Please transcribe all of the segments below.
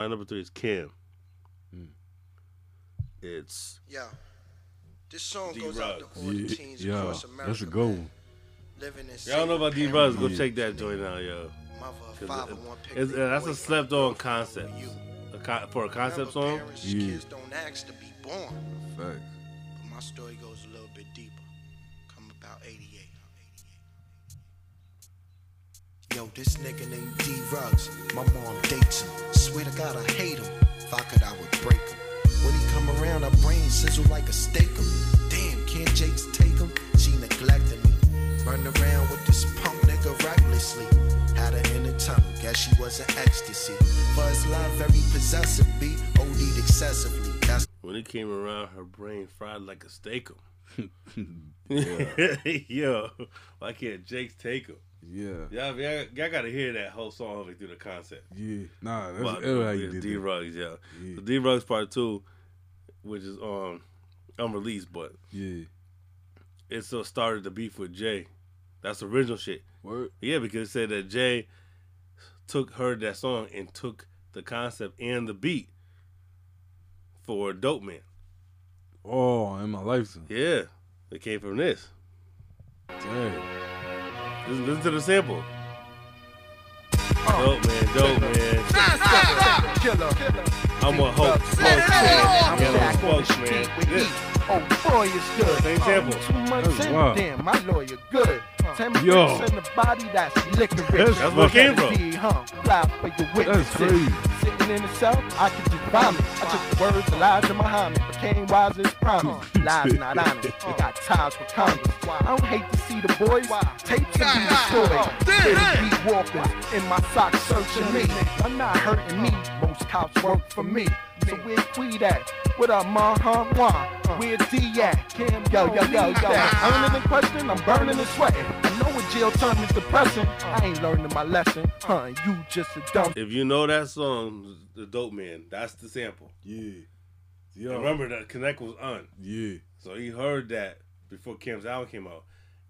My number three is Kim. Mm. It's Yeah. This song D goes out to Rugs. all the Yeah, teens yeah, across America. that's a good man. one. Living in y'all know about D single Go parent check that joint out, yo. Mother of 'Cause it- and one it's- uh, that's a slept on concept. for you. A con- for a concept Remember, song. Parents, Yeah. Kids don't ask to be born. Facts. But my story goes a little bit deeper. Come about 88. Yo, this nigga named D Rugs. My mom dates him. Swear to God, I hate him. If I could, I would break him. When he come around, her brain sizzle like a steak him. Damn, can't Jakes take him? She neglecting me. Run around with this punk nigga recklessly. Had her in a tunnel, guess she was an ecstasy. For his love, very possessive, B. OD'd excessively. That's When he came around, her brain fried like a steakum. Yeah. Yo, why can't Jake's take him? Yeah. Y'all, y'all, y'all gotta hear that whole song way through the concept. Yeah. Nah, that's how you did D. Rugs, yeah. Yeah. The D Rugs part two, which is um unreleased, but Yeah. it still started the beef with Jay. That's original shit. Word. Yeah, because it said that Jay took heard that song and took the concept and the beat for Dope Man. Oh, in my lifetime. Yeah, it came from this. Dang. Listen, listen to the sample. Dope man, dope man. I'm a hope, smoke man. Yellow smoke man. Oh boy, it's good. Same sample. Two months in, damn, my lawyer good. Ten Yo. bricks in the body, that's licorice. That's- That's where it came from. D, huh? Fly for your witnesses. That's crazy. Sitting in the cell, I could just vomit. I took the words the lies of Elijah Muhammad, became wise as promised. Lies not honest, they got ties with Congress. I don't hate to see the boys, tapes and be destroyed. Little beat walkers in my socks searching me. I'm not hurting me, most cops work for me. So where's Tweed at? What up, Ma? Huh? Why? Where's D at? Yo, yo, yo, yo. Earning the question, I'm burning and sweating. I know what jail term is depressing. I ain't learning my lesson. Huh? You just a dumb If you know that song, the Dope Man, that's the sample. Yeah. Yo. Remember that Connect was on, Yeah. so he heard that before Cam's album came out,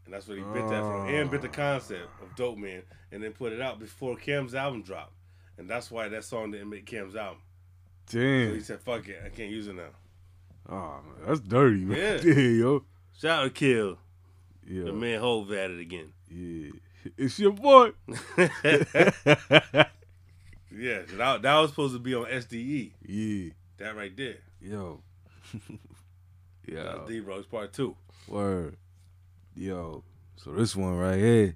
and that's what he bit that from. And bit the concept of Dope Man, and then put it out before Cam's album dropped, and that's why that song didn't make Cam's album. So he said, "Fuck it, I can't use it now." Oh, man, that's dirty, man. Yeah. Yeah, yo. Shout out to Kill, Yeah. the man Hove at it again. Yeah. It's your boy. Yeah, that, that was supposed to be on SDE. Yeah. That right there. Yo. yeah. D Rose Part Two. Word. Yo. So this one right here.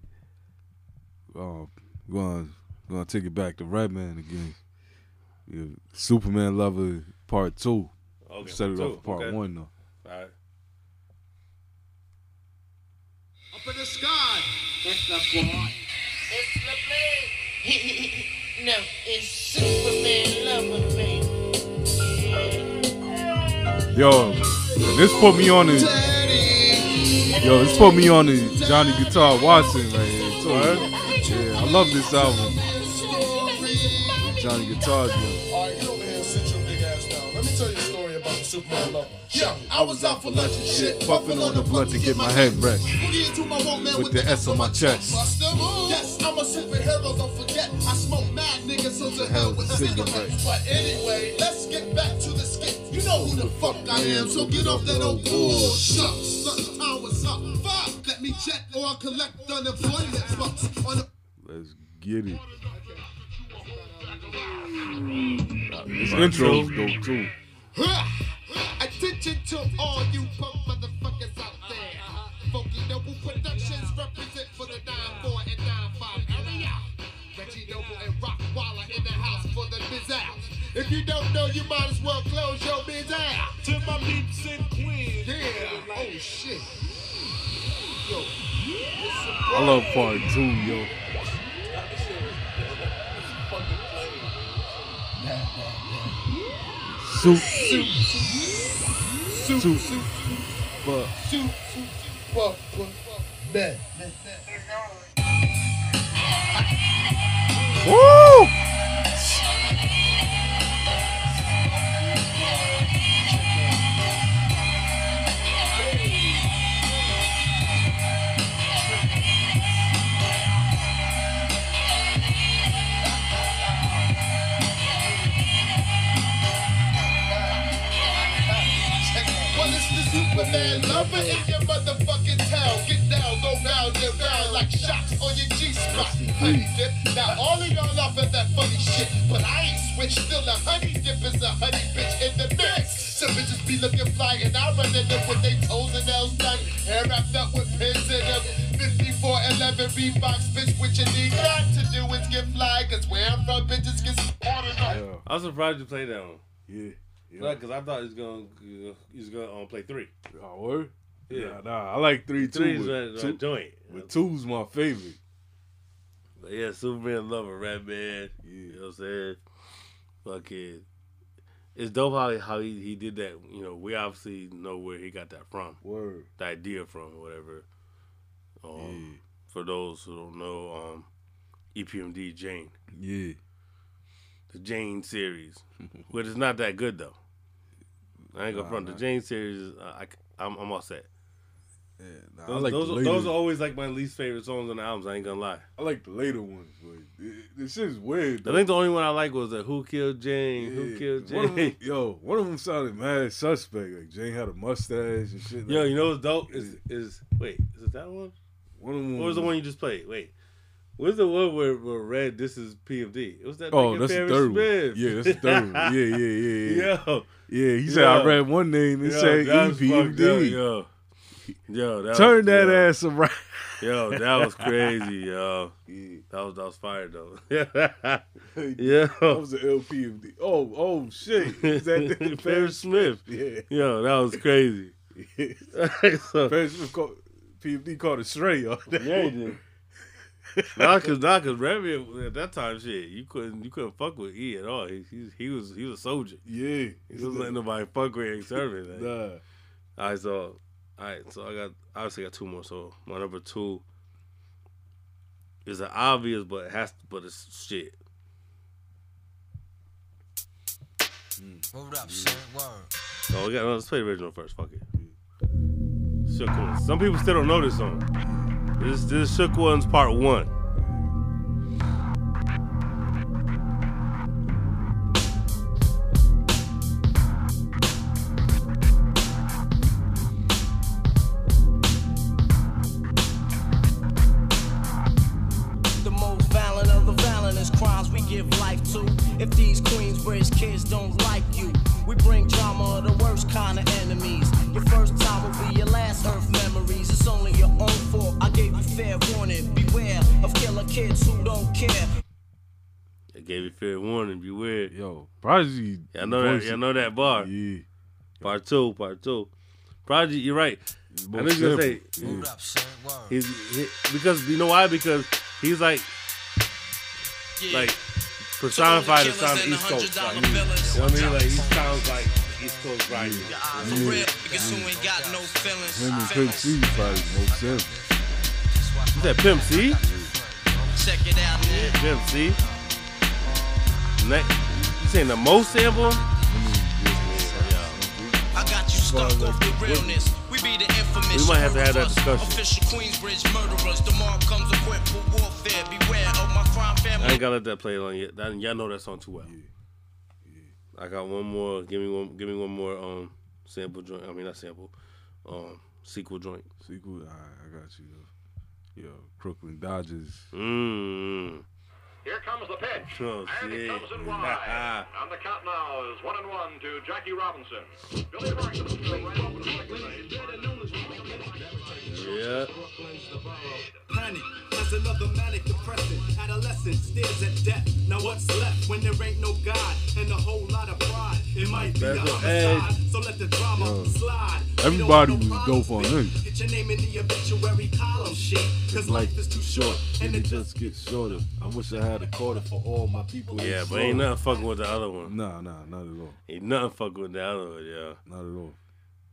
Um, gonna gonna take it back to Redman again. Yeah, Superman Lover Part Two. Okay, Set it two. up for Part Okay. One though. All right. Up in the sky. It's the boy. It's the man. no, it's Superman lover, baby. Yo, this put me on the. Yo, this put me on the Johnny Guitar Watson right here. Too. Yeah, I love this album. Johnny Guitar. Yo. Story about the Superman lover. Yeah, I was out for lunch and shit, Puffing on the blunt to get my head rest. Boogie into my woman With the S on my chest. Yes, I'm a superhero, don't forget. I smoke mad niggas, so to hell with cigarettes. But anyway, let's get back to the skit. You know who the fuck I am, so get off that old bullshit. Something time was up. Fuck, let me check or I'll collect unemployment bucks Let's get it. This intro's dope too. Attention to all you punk motherfuckers out there. Funky Noble Productions represent for the 9-4 and 9-5 area. Reggie Noble and Rock Waller in the house for the biz out. If you don't know, you might as well close your biz out. To my peeps and queens. Yeah. Oh shit. Yo. I love part two, yo. Soup, Soup, soup, soup, soup, but soup, fuck, fuck, woo! Superman lover in your motherfucking town. Get down, go round and round like shots on your G-spot. Honey dip. Now all of y'all off of that funny shit, but I ain't switched. Still a honey dip is a honey bitch in the mix. Some bitches be looking fly and I run in them with they toes and L's done. Hair wrapped up with pins in them. 5411 Reeboks, bitch, what you need not to do is get fly. Cause where I'm from, bitches get supported I was surprised you played that one. yeah, yeah. Because I thought he's gonna he was gonna um, play three. Oh, word? Yeah. Nah, nah, I like three too. Three's but right, two- joint. But two's my favorite. But yeah, Superman love lover, Rat Man. Yeah. You know what I'm saying? Fucking. It's dope how, how he, he did that. You know, we obviously know where he got that from, Word. the idea from, or whatever. Um, Yeah. For those who don't know, um, EPMD Jane, Yeah. the Jane series, but it's not that good though. I ain't gonna Nah, front. nah. The Jane series, uh, I, am I'm all set. yeah nah, Those, I like those, are- later, those are always like my least favorite songs on the albums. I ain't gonna lie. I like the later ones, but it, this is weird. I think the only one I like was the Who Killed Jane. Who Yeah. Killed One them, Jane? yo, one of them sounded mad suspect. Like Jane had a mustache and shit. Yo, you know what's dope? Is is wait, is it that one? one of them What was the one you just played? Wait. What's the one where, where Red this is PMD? It was that Oh, that's the third Smith. one. Yeah, that's the third one. Yeah, yeah, yeah, yeah. Yo, Yeah, he said I read one name and yo, said that's fucked up, EPMD. Yo, yo, that Turn was, that yo, ass around. Yo, that was crazy, yo. Yeah. That was that was fire though. Yeah, that was the LPMD. Oh, oh shit. Is that the Parrish Smith. Yeah. Yo, that was crazy. so, Parrish Smith called PMD called it Stray. Yeah, he did. Nah, cause nah, cause Remy at that time, shit, you couldn't you couldn't fuck with E at all. He he, he was he was a soldier. Yeah. He wasn't letting nobody fuck with him serving. Like. Nah. All right, so all right, so I got obviously got two more. So my number two is an obvious, but it has to, but it's shit. Mm. Hold up, mm. son. Word. So we got let's play the original first. Fuck it. Shook Ones. Some people still don't know this song. This this is Shook Ones Part One. Prodigy. Yeah, I know that. voice- Yeah, I know that bar. Yeah. Part two. Part two. Project. You're right. I know Most you gonna say simple. Hold up, son. Word. he's he, because you know why? Because he's like Yeah. like personified as sound East Coast. Like, you know what I mean? Like he sounds like East Coast right. Your eyes are real. Niggas who ain't got no feelings. Him and Pimp C probably most simple. You said Pimp C? Check it out, man. Pimp C. Ne- you saying the most sample? I got you stuck off the realness. We be the infamous. We might have to have that discussion. Official Queensbridge murderers. The mob comes equipped for warfare. Beware of my crime I ain't gotta let that play along yet. That, y'all know that song too well. I got one more. Give me one. Give me one more. Um, sample joint. I mean not sample. Um, sequel joint. Sequel, all right, I got you. Yo, yo Crooklyn Dodgers. Mmm. Here comes the pitch. Oh, and it comes in wide. on the count now is one and one to Jackie Robinson. Billy Martin right open to second base. Yeah. Panic as another manic depressant. Adolescent stares at death. Now what's left when there ain't no God and a whole lot of pride? It might be a That's a homicide, so let the drama Yo. slide. Everybody don't want was no dope on problems, this. Get your name in the obituary column, shit. Cause life is too short and it just gets shorter. I wish I had a quarter for all my people. Yeah, but ain't nothing fucking with the other one. Nah, nah, not at all. Ain't nothing fucking with the other one, yeah. Not at all.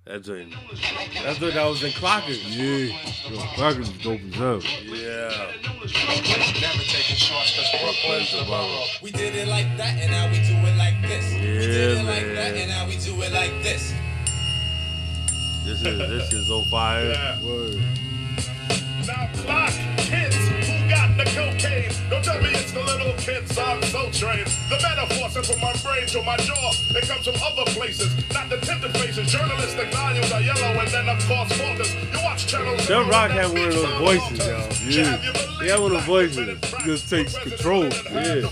That joint. That joint that was in Clockers. Yeah, yo, Crackers was dope as hell. Yeah. Never taking shorts cause Brooklyn's the borough. We did it like that and now we do it like this. we did Yeah, it like that and now we do it like this. This is this is so fire. Word. Now block kids who got the cocaine. Don't tell me it's the little kids on Soul Train. The metaphor sent from my brain to my jaw. It comes from other places, not the Chubb Rock had one of those voices, yo. Yeah. He had one of those voices. Just takes control. Yeah.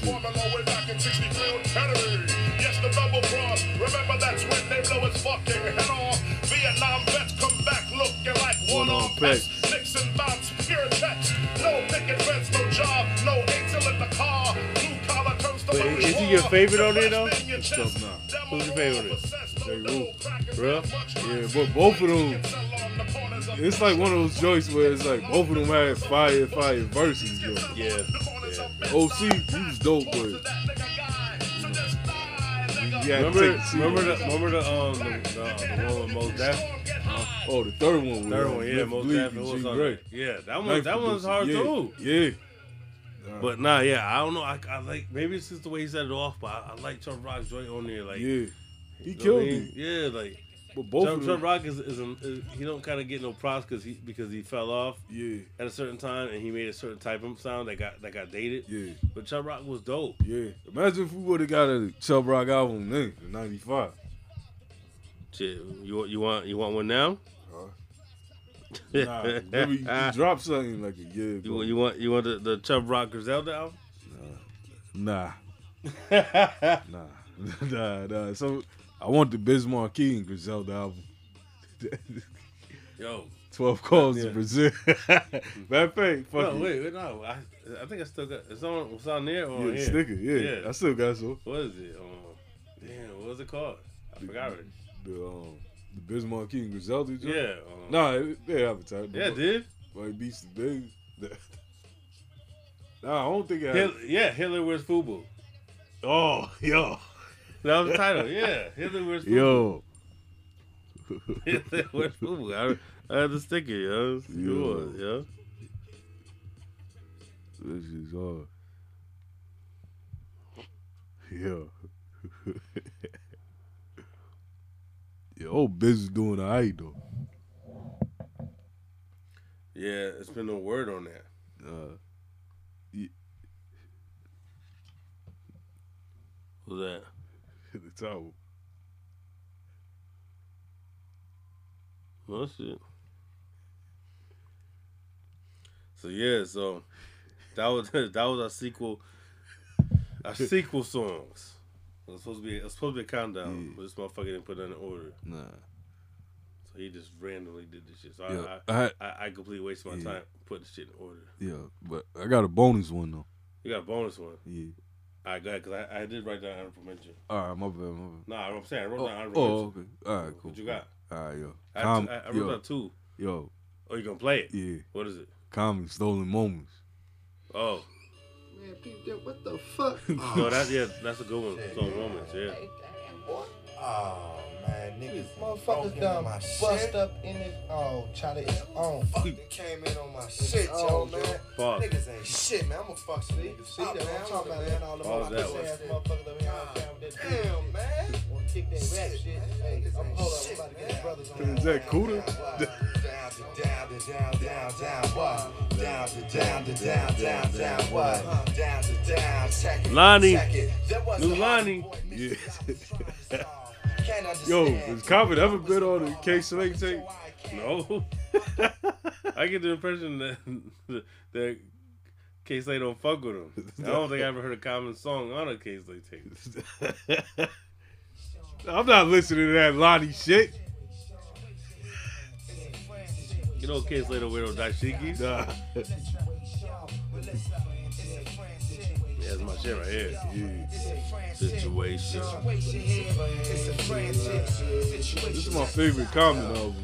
Yes, the double cross. Remember that's when they blow his fucking head off. Vietnam vets come back looking like one on pets. Nixon bounce, pure checks. No picket fence, no job, no angel in the car. Blue collar turns to But is he your favorite on there though? Who's your favorite? Jeru. Bro? Yeah, but both of them, it's like one of those joints where it's like both of them had fire, fire verses. Yo. Yeah. OC, he was dope, but you had to Remember, take remember the, remember the um the, the, the one with Mos Def? Oh, the third one. Third uh, one, yeah, Mos Def. It was on Grey. Yeah, that one that one's producer. hard yeah. too. Yeah. But nah, yeah, I don't know. I, I like maybe it's just the way he set it off, but I, I like Chubb Rock's joint on there. Like, Yeah. He you killed mean? Yeah, like But both Chubb them, Rock is, is, a, is he don't kind of get no props because he because he fell off yeah, at a certain time and he made a certain type of sound that got that got dated. yeah, But Chubb Rock was dope. yeah. Imagine if we would have got a Chubb Rock album then, in '95. Shit, you want you want you want one now? Nah, remember you, you dropped something like a year You ago. want you want you want the, the Chubb Rock Griselda album? Nah, nah, nah, nah. So I want the Biz Markie and Griselda album. Yo, Twelve calls Yeah. to Brazil. Bad pay. Fuck no, it. wait, wait, no. I I think I still got it's on it's on there or Yeah, on here. sticker. Yeah, Yeah. I still got some. What is it? Um, damn, what was it called? I forgot it. The um, the Biz Markie and Griselda. joint? Yeah. Um, Nah, it- they advertised. Yeah, it did. Like beats the big. Nah, I don't think it. Had, Hil- yeah, Hitler wears FUBU. oh, yo, That was the title. Yeah, Hitler wears FUBU. yo. Hitler wears FUBU. I, I had the sticker, yo. It Yo. yo. This is hard. Yo. Yo, old Biz is doing alright though. Yeah, it's been no word on that. Uh, Who's that? The top. Oh shit. So yeah, so that was that was our sequel. Our sequel songs. It was supposed to be it was supposed to be a countdown, Yeah. but this motherfucker didn't put it in order. Nah. So he just randomly did this shit. So Yeah, I, I I, had- I, I completely wasted my Yeah. time putting shit in order. Yeah, but I got a bonus one though. You got a bonus one. Yeah. All right, go ahead, because I, I did write down honorable mention. All right, my bad, my bad. Nah, I'm saying I wrote Oh, down honorable oh, mention. okay. All right, cool. What you got? All right, yo. I, Com- I, I wrote yo, down two. yo, Oh, you gonna play it? yeah. What is it? Common stolen moments. Oh, Man, peep that, what the fuck? no, that's yeah, that's a good one. Some moments, yeah. Oh man, niggas Motherfuckers done my bust shit. up in his oh, Charlie, it's on. Fucking came in on my shit, yo, man. Pause. Niggas ain't shit, man. I'ma fuck some niggas. See that. I'm talking about, man. man? All the Pause that motherfuckers one. ass motherfuckers over here on down with that Damn, man. Want to kick that rap Shit, shit? Hey, I'm ain't hold up, I'm about to get brothers on. Is that Cuda? Down to down to down, down, down, what? Down to down to down, down, down, what? Down to down, check it. Lonnie. check it. There was New Lonnie. Yeah. Yo, has Common ever been on the Kay Slay tape? No, I get the impression that that Kay Slay don't fuck with him. I don't think I ever heard a common song on a Kay Slay tape. I'm not listening to that Lonnie shit. You know Kay Slay don't wear no dashikis? Nah. Yeah, that's my shit right here. Yeah. Situation. This is my favorite Common album.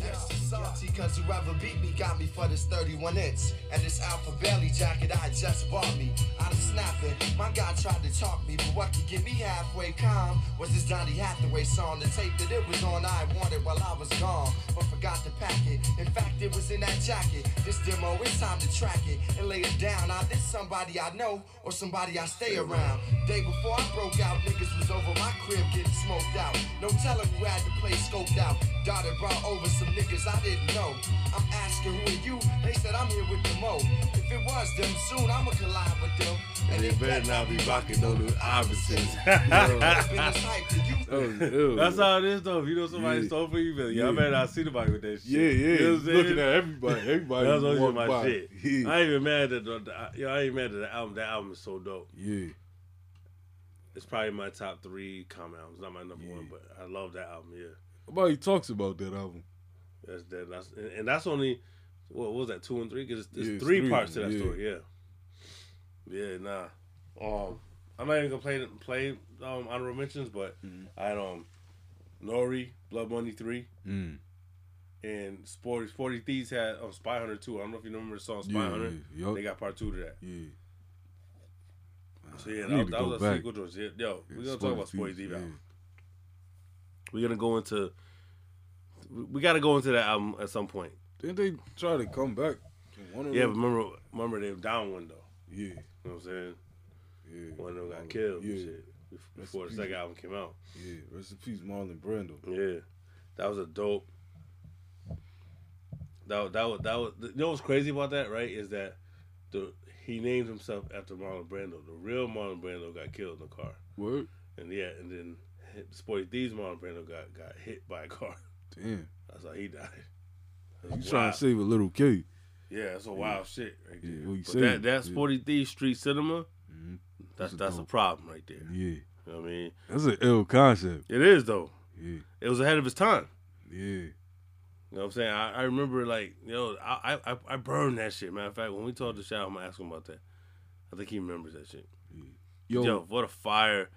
Yeah. Salty cause whoever beat me got me for this 31 inch. And this Alpha Belly jacket I just bought me. I'm snapping, my guy tried to talk me But what could get me halfway calm Was this Donny Hathaway song. The tape that it was on I wanted while I was gone But forgot to pack it. In fact it was in that jacket. This demo, it's time to track it And lay it down. Now this somebody I know Or somebody I stay around. Day before I broke out Niggas was over my crib getting smoked out. No telling who had the place scoped out. Daughter brought over some niggas I didn't know. I'm asking who are you? They said I'm here with the mo. If it was them, soon I'ma collide with them. And they better not be rocking no new Iversons. Oh, That's how it is though. If you know somebody Yeah. stole from you, man, y'all Yeah. better not see nobody with that shit. Yeah, yeah. You know what I'm saying? Looking at everybody. Everybody That's always walking my by. shit. Yeah. I ain't even mad at the, the yo, I ain't mad at the album. That album is so dope. Yeah. It's probably my top three common albums, not my number one, but I love that album. Yeah, Nobody talks about that album. That's that. That's and, that's only what was that two and three? Because there's Yeah, it's three, three, parts to that yeah. story. Yeah, yeah. Nah, um, I'm not even gonna play play um honorable mentions, but Mm-hmm. I had um Nori, Blood Money three. Mm. And Sporty Sporty Thieves had oh, Spy Hunter 2. I don't know if you remember the song Spy Yeah, Hunter. yeah, yup. They got part two to that. Yeah. So yeah, that, need that was a back. sequel to it. Yeah, Yo, we're gonna Sporty talk about Sporty Thieves, Thief yeah. We're gonna go into we- we gotta go into that album at some point. Didn't they try to come back? One of Yeah, but remember remember they were down one though. Yeah. You know what I'm saying? Yeah. One of them got killed and Yeah. shit before the Rest in second album came out. Yeah. Rest in peace, Marlon Brando. Yeah. That was a dope that, that was that was you know what's crazy about that, right? Is that the he named himself after Marlon Brando. The real Marlon Brando got killed in the car. Word? And yeah, and then Sporty Thieves Marlon Brando got got hit by a car. Damn. That's how he died. You That's trying to save a little kid. Yeah, that's a wild shit right there. Yeah, but that that Yeah. Sporty Thieves Street Cinema, Mhm. that's That's a that's a problem right there. Yeah. You know what I mean? That's an ill concept. It is though. Yeah. It was ahead of its time. Yeah. You know what I'm saying? I, I remember like, yo, I, I I burned that shit. Matter of fact, when we talked to Shao, I'm gonna ask him about that. I think he remembers that shit. Yo. Yo, what a fire!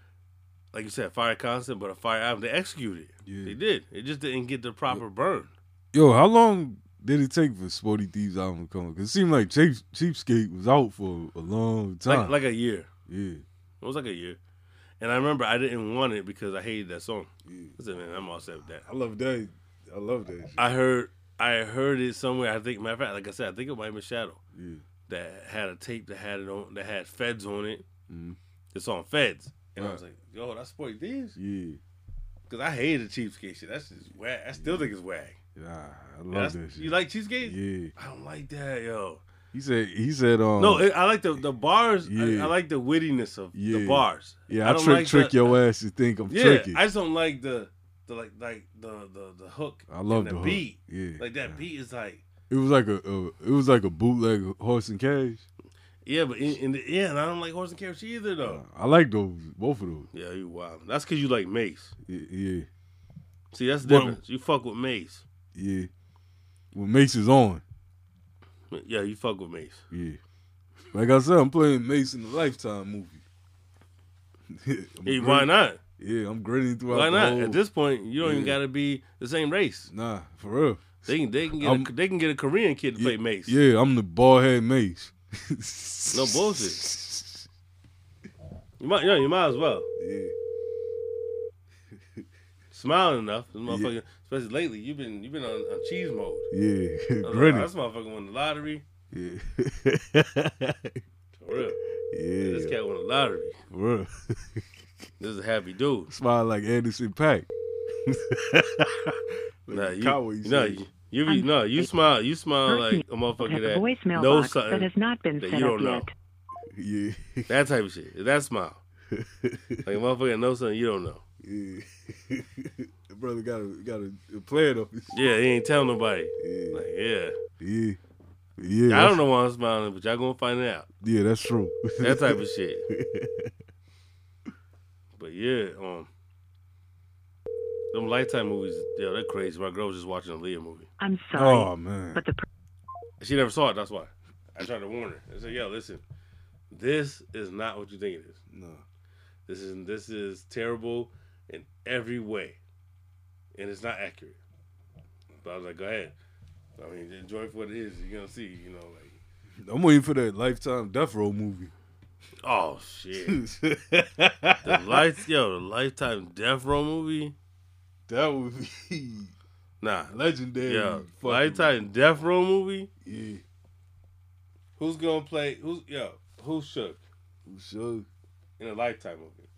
Like you said, fire constant, but a fire album. They executed. it. Yeah. They did. It just didn't get the proper burn. Yo, how long did it take for Sporty Thieves album to come? Because it seemed like Cheap, Cheapskate was out for a long time. Like like a year. yeah. It was like a year. And I remember I didn't want it because I hated that song. Yeah. I said, man, I'm all set with that. I love that. I love that shit. I heard I heard it somewhere. I think matter of fact, like I said, I think it might have been Shadow Yeah. that had a tape that had it on that had Feds on it. Mhm. It's on Feds, and I Right. was like, yo, that's Sporty Thieves. Yeah. Because I hated cheapskate shit. That's just whack. I still think it's whack. Yeah. I love that shit. You like cheapskate? Yeah. I don't like that, yo. He said. He said. Um. no, it, I like the the bars. I, Yeah. I like the wittiness of the bars. yeah. I, don't trick like trick the- your ass to think I'm Yeah, tricky. I just don't like the the like like the the the hook. I love and the the beat. Yeah. Like that beat is like It was like a, a. It was like a bootleg horse and carriage. Yeah, but in, in the end, I don't like horse and carriage either though. I like those. Both of those. Yeah, you wild. That's because you like Mase. Yeah. Yeah. See, that's the difference. You fuck with Mase. yeah. When Mase is on. Yeah, you fuck with Mase. Yeah. Like I said, I'm playing Mase in the Lifetime movie. Hey, why not? Yeah, I'm grinning throughout. Why not? whole- At this point, you don't even gotta be the same race. Nah, for real. They can they can get I'm- a, they can get a Korean kid to play Mase. Yeah, I'm the bald head Mase. No bullshit. You might yeah, you might as well. Yeah. Smiling enough, this motherfucker. Especially lately, you've been you've been on, on cheese mode. Yeah, was like, oh, this motherfucker won the lottery. Yeah. For real. Yeah. This cat won the lottery. For real. This is a happy dude. Smile like Anderson .Paak. Nah, you, Cowboy no, shit. you, you be, no, you smile, you smile like a motherfucker have a that voicemail knows box something that has not been set you don't know. yet. Yeah. That type of shit. That smile. like a motherfucker that knows something you don't know. Yeah. brother got a got a, a plan up his Yeah, he ain't telling nobody. Yeah. Like, yeah. Yeah. Yeah. I that's- don't know why I'm smiling, but y'all gonna find it out. Yeah, that's true. That type of shit. But yeah, um, them Lifetime movies, yeah, they're crazy. My girl was just watching Aaliyah movie. I'm sorry. Oh man. But the pr- She never saw it. That's why I tried to warn her. I said, "Yo, listen, this is not what you think it is. No. This is this is terrible in every way, and it's not accurate." But I was like, "Go ahead. I mean, enjoy for what it is. You're gonna see. You know, like, I'm waiting for that Lifetime Death Row movie. oh shit, the life, yo, the Lifetime Death Row movie. That would be Nah, legendary. yeah, fucking- Lifetime Death Row movie. Yeah. Who's gonna play? Who's yo? Who shook Who shook? in a Lifetime movie?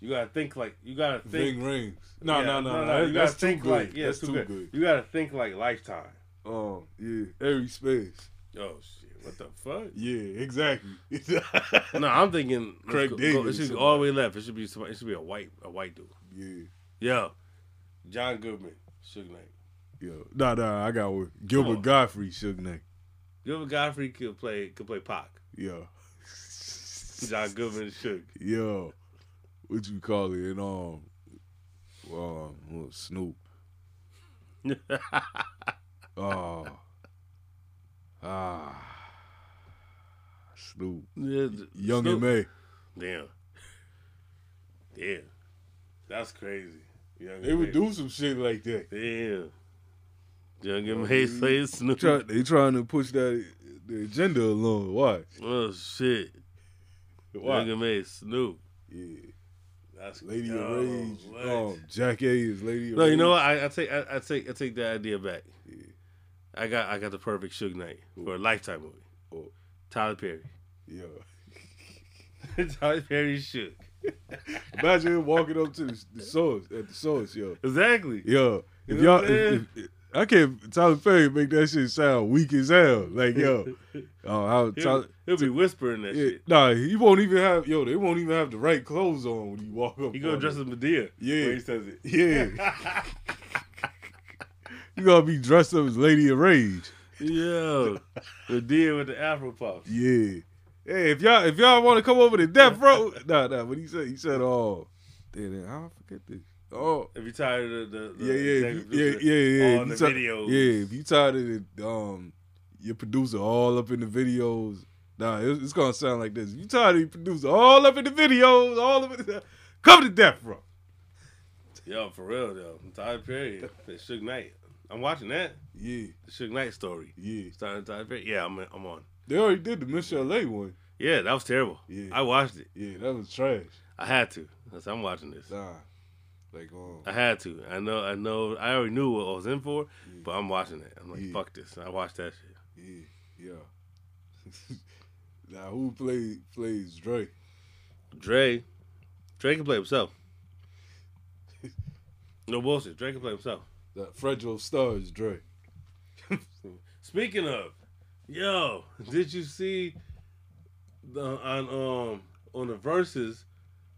You gotta think like you gotta think. Ving Rhames. No, Yeah, no, no, no. You That's gotta think good. like yeah, That's too good. good. You gotta think like Lifetime. Um, yeah, every space. Oh shit! What the fuck? Yeah, exactly. no, I'm thinking Craig go- David go- It should somebody. all the way left. It should be somebody, it should be a white a white dude. Yeah. Yo, John Goodman, Suge Knight. Yo, nah, nah, I got one. Gilbert on. Gottfried, Suge Knight. Gilbert Gottfried could play could play Pac. Yo, John Goodman and Suge. yo, what you call it? And um, um, Snoop. Oh, ah, Snoop. Yeah, Young Snoop- and May. Damn. Yeah. That's crazy. Young They would do some shit like that. Damn. Young and May say Snoop. Try, they trying to push that the agenda along. Watch. Oh shit. Watch. Young and May Snoop. Yeah. That's Lady yo, of Rage. what? Um, Jack A is Lady of Rage. No, you know what? I, I take I, I take I take that idea back. I got I got the perfect Suge Knight for a lifetime movie. Oh. Tyler Perry. Yeah. Tyler Perry Suge. Imagine him walking up to the, the source at the source, yo. Exactly. Yo, You if know y'all, what I'm if, if, I can't. Tyler Perry make that shit sound weak as hell. Like yo, oh, He'll, Tyler, he'll be whispering that yeah, shit. nah, he won't even have yo. They won't even have the right clothes on when you walk up. He gonna dress as Madea. Yeah. He says it. Yeah, you gonna be dressed up as Lady of Rage. Yo. Madea with the Afro puffs. Yeah. Hey, if y'all if y'all want to come over to Death Row, nah, nah. But he said he said, oh, damn, I forget this. Oh, If you tired of the, the, yeah, yeah, if you- yeah, yeah, yeah. If the you ti- videos. Yeah, if you tired of the, um, your producer all up in the videos, nah, it's, it's gonna sound like this. If you tired of your producer all up in the videos, all of it, come to Death Row. Yo, for real though. Tyler Perry, the Suge Knight. I'm watching that. Yeah, The Suge Knight story. yeah. Starting Tyler Perry. Yeah, I'm I'm on. They already did the Miss LA one. Yeah, that was terrible. Yeah. I watched it. Yeah, that was trash. I had to. That's- I'm watching this. Nah, like um, I had to. I know. I know. I already knew what I was in for, but I'm watching it. I'm like, Yeah. fuck this. I watched that shit. yeah, yeah. now who play plays Dre? Dre, Dre can play himself. No bullshit. Dre can play himself. That Fredro Stars Dre. Speaking of, yo, did you see the on um on the Verzuz?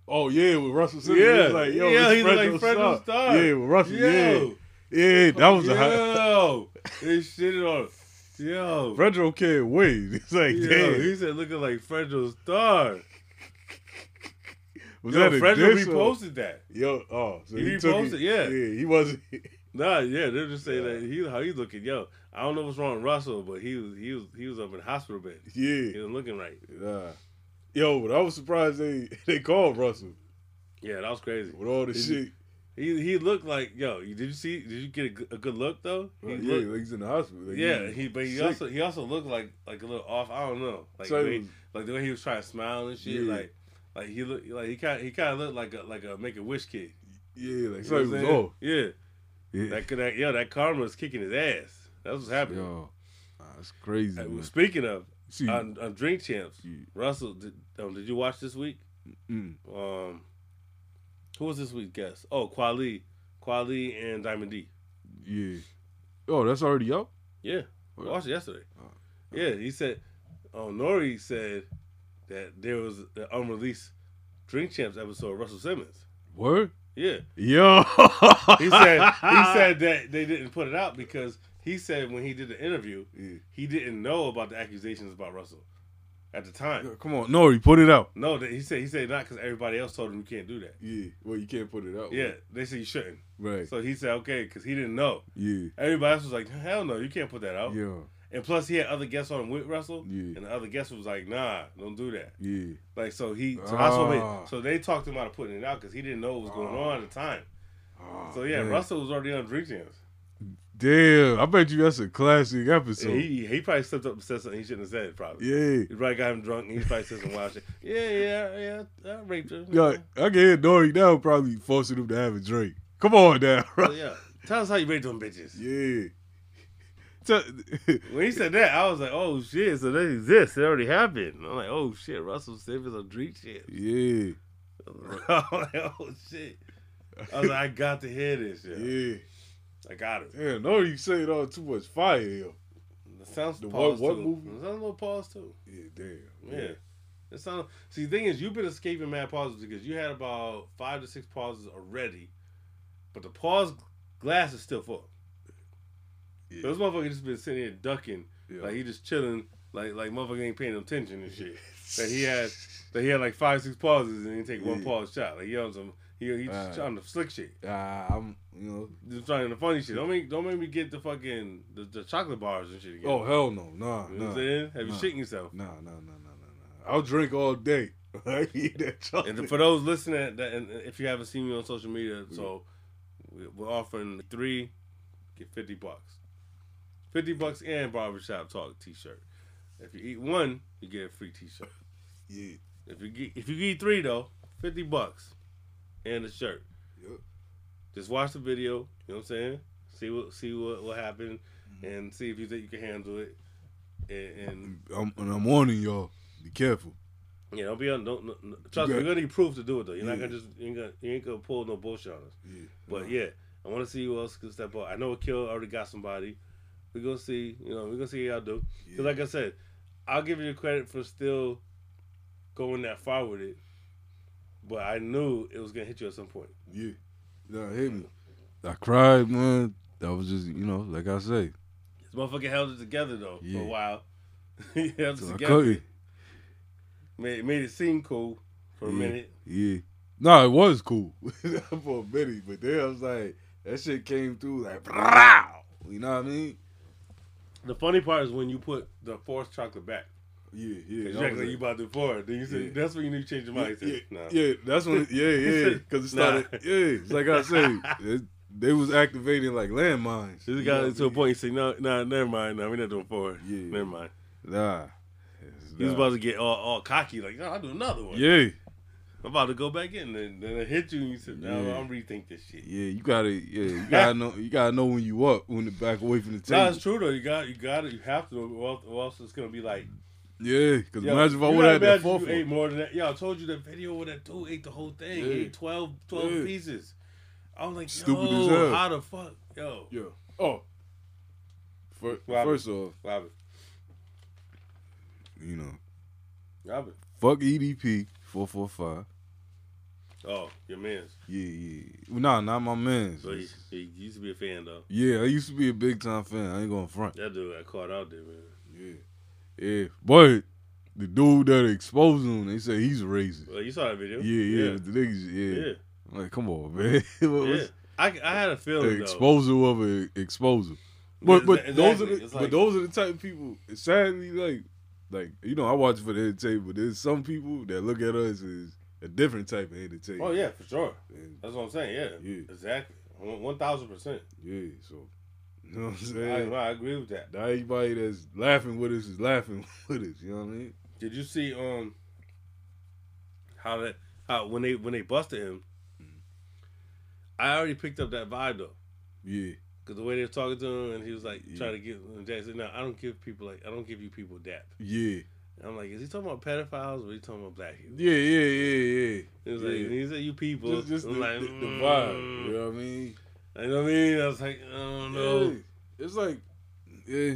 Oh yeah, with Russell Simmons. Yeah. He was like, yo, Yeah, it's he look Fredro like Fredro Starr. Yeah, with Russell. Yo. Yeah, yeah, that was a high. yo. They shitted on. Yo, Fredro can't wait. He's like, yo, damn, he said looking like Fredro Starr. was Yo, that a Fredro diss or- reposted that. Yo, oh, so He he, reposted, it. yeah. yeah, he wasn't. Nah, yeah, they're just saying that he how he's looking. Yo, I don't know what's wrong with Russell, but he was he was he was up in the hospital bed. Yeah, he was looking right. nah. Yo, but I was surprised they they called Russell Yeah, that was crazy. with all the shit. He he looked like yo. Did you see? Did you get a, good- a good look though? He Like, looked- yeah, like he's in the hospital. Like, yeah, he but he sick. also he also looked like like a little off. I don't know, like So the way, was- like the way he was trying to smile and shit. Yeah. Like like he looked like he kind he kind of looked like a like a make a wish kid. yeah, like You so know was off. Yeah, Yeah, that could that, yo that karma is kicking his ass. That's what's happening. yo, that's crazy. Hey, man. speaking of See, on, on Drink Champs, Yeah. Russell, did, um, did you watch this week? mm, Um, who was this week's guest? Oh, Quali, Quali and Diamond D. yeah. Oh, that's already up. Yeah, I watched it yesterday. uh, Yeah, he said, oh, Nori said that there was an unreleased Drink Champs episode of Russell Simmons. Word. Yeah, Yo, he said he said that they didn't put it out because he said when he did the interview, Yeah. he didn't know about the accusations about Russell at the time. Come on, Nori, put it out. No, he said he said not because everybody else told him you can't do that. Yeah, well, you can't put it out. Yeah, they said you shouldn't. right. So he said okay because he didn't know. Yeah, Everybody else was like, hell no, you can't put that out. yeah, And plus, he had other guests on him with Russell, Yeah. and the other guest was like, nah, don't do that. yeah. Like so he so Ah. made, so they talked him out of putting it out because he didn't know what was going on at the time. Oh, So yeah, man. Russell was already on Drink. Damn, I bet you that's a classic episode. And he he probably stepped up and said something he shouldn't have said. Probably. yeah. He probably got him drunk and he probably said some wild shit. Yeah, yeah, yeah. I raped her. Yeah, I can hear Nori now probably forcing him to have a drink. Come on now. So, yeah. Tell us how you raped them bitches. yeah. When he said that, I was like, oh shit, so that exists. It already happened. I'm like, oh shit, Russell Simmons on Drink shit. yeah. I'm like, oh shit. I was like, I got to hear this. Yo. Yeah. I got it. Damn, no, you say it all too much fire, yo. The sounds The pause what- what movie? The sounds a little pause too. Yeah, damn. Yeah. It sounds. see, the thing is, you've been escaping mad pauses because you had about five to six pauses already, but the pause glass is still full. Yeah. Those motherfuckers just been sitting here ducking, Yeah. like he just chilling, like like motherfucker ain't paying no attention and shit. that he had, that he had like five six pauses and he take one pause shot. Like he on some, he he just Ah. trying to slick shit. Ah, I'm, you know. Just trying the funny shit. Don't make don't make me get the fucking the, the chocolate bars and shit again. Oh hell no, nah, you know what nah, I'm saying? Have you shitting yourself? nah, nah, nah, nah, nah, nah. I'll drink all day. I eat that chocolate. And for those listening, that, and if you haven't seen me on social media, so we- we're offering three, get fifty bucks, fifty bucks and barbershop talk T-shirt. If you eat one, you get a free T-shirt. yeah, If you get if you eat three though, fifty bucks and a shirt. Yup. Just watch the video. You know what I'm saying? See what see what what happened, mm-hmm. and see if you think you can handle it. And, and I'm, and I'm warning y'all. Be careful. yeah, don't be on. Don't, trust me, got- we're gonna need proof to do it though. You're not gonna just you ain't gonna, you ain't gonna pull no bullshit on us. Yeah, But yeah, I want to see who else can step up. I know a Kill already got somebody. We're gonna see. You know, we're gonna see how y'all do. Cause Yeah. like I said, I'll give you the credit for still going that far with it. But I knew it was gonna hit you at some point. Yeah. Nah, hit me. I cried, man. That was just, you know, like I say. This motherfucker held it together though for a while. he held it So I together. Made made it seem cool for a Yeah. minute. Yeah. No, it was cool for a minute, but then I was like, that shit came through like, you know what I mean? The funny part is when you put the forced chocolate back. Yeah, yeah. Exactly. I you act was like about to pour it. Then you said Yeah. that's when you need to change your mind. yeah, yeah, nah. yeah, that's when, yeah, yeah, because it Nah. started, yeah, it's like I say, it, they was activating like landmines. This got to a I mean? point. He said, "No, no, never mind. No, we're not doing four. Yeah. never mind." Nah. He was about to get all, all cocky, like, "No, I'll do another one." Yeah, I'm about to go back in, and then it hit you, and you said, "No, Yeah. I'm rethink this shit." yeah, you gotta, yeah, you gotta know, you gotta know when you up, when to back away from the No, table. it's true though. You got, you got it. You have to, or else, or else it's gonna be like, Yeah, because imagine if I would have had that four You ate more than that. Yo, I told you that video where that dude ate the whole thing. He ate 12, 12 Yeah. pieces. I was like, Stupid yo, as hell. how the fuck, yo? Yeah. Oh. First, Robert. first off, Robert, you know, Robert. fuck EDP four four five. Oh, your man's. Yeah, yeah. Well, Nah, not my man's. So he, he used to be a fan though. Yeah, I used to be a big time fan. I ain't going front. That dude got caught out there, man. Yeah. But the dude that exposed him, they say he's racist. Well, you saw that video. Yeah, yeah. yeah. The niggas, yeah. Yeah. I'm like, come on, man. Yeah. I, I had a The feeling though. exposure of an exposure. But but Exactly. those are the, It's but those are the type of people. Sadly, like like you know, I watch for the entertainment. But there's some people that look at us as a different type of entertainment. Oh yeah, for sure. And, That's what I'm saying. Yeah, Yeah. exactly. One thousand percent. yeah. So you know what I'm saying. I agree with that. Not everybody that's laughing with us is laughing with us. You know what I mean? Did you see um how that how when they when they busted him? I already picked up that vibe though, Yeah. because the way they were talking to him, and he was like Yeah. trying to get. And Jack said, "No, I don't give people like I don't give you people dap." Yeah. And I'm like, is he talking about pedophiles or he talking about black people? Yeah. Yeah. Yeah. Yeah. He was yeah. like, he said, "You people." just, just the, like, the, the mm. vibe. You know what I mean? You know what I mean? I was like, I don't know. Yeah. It's like, yeah.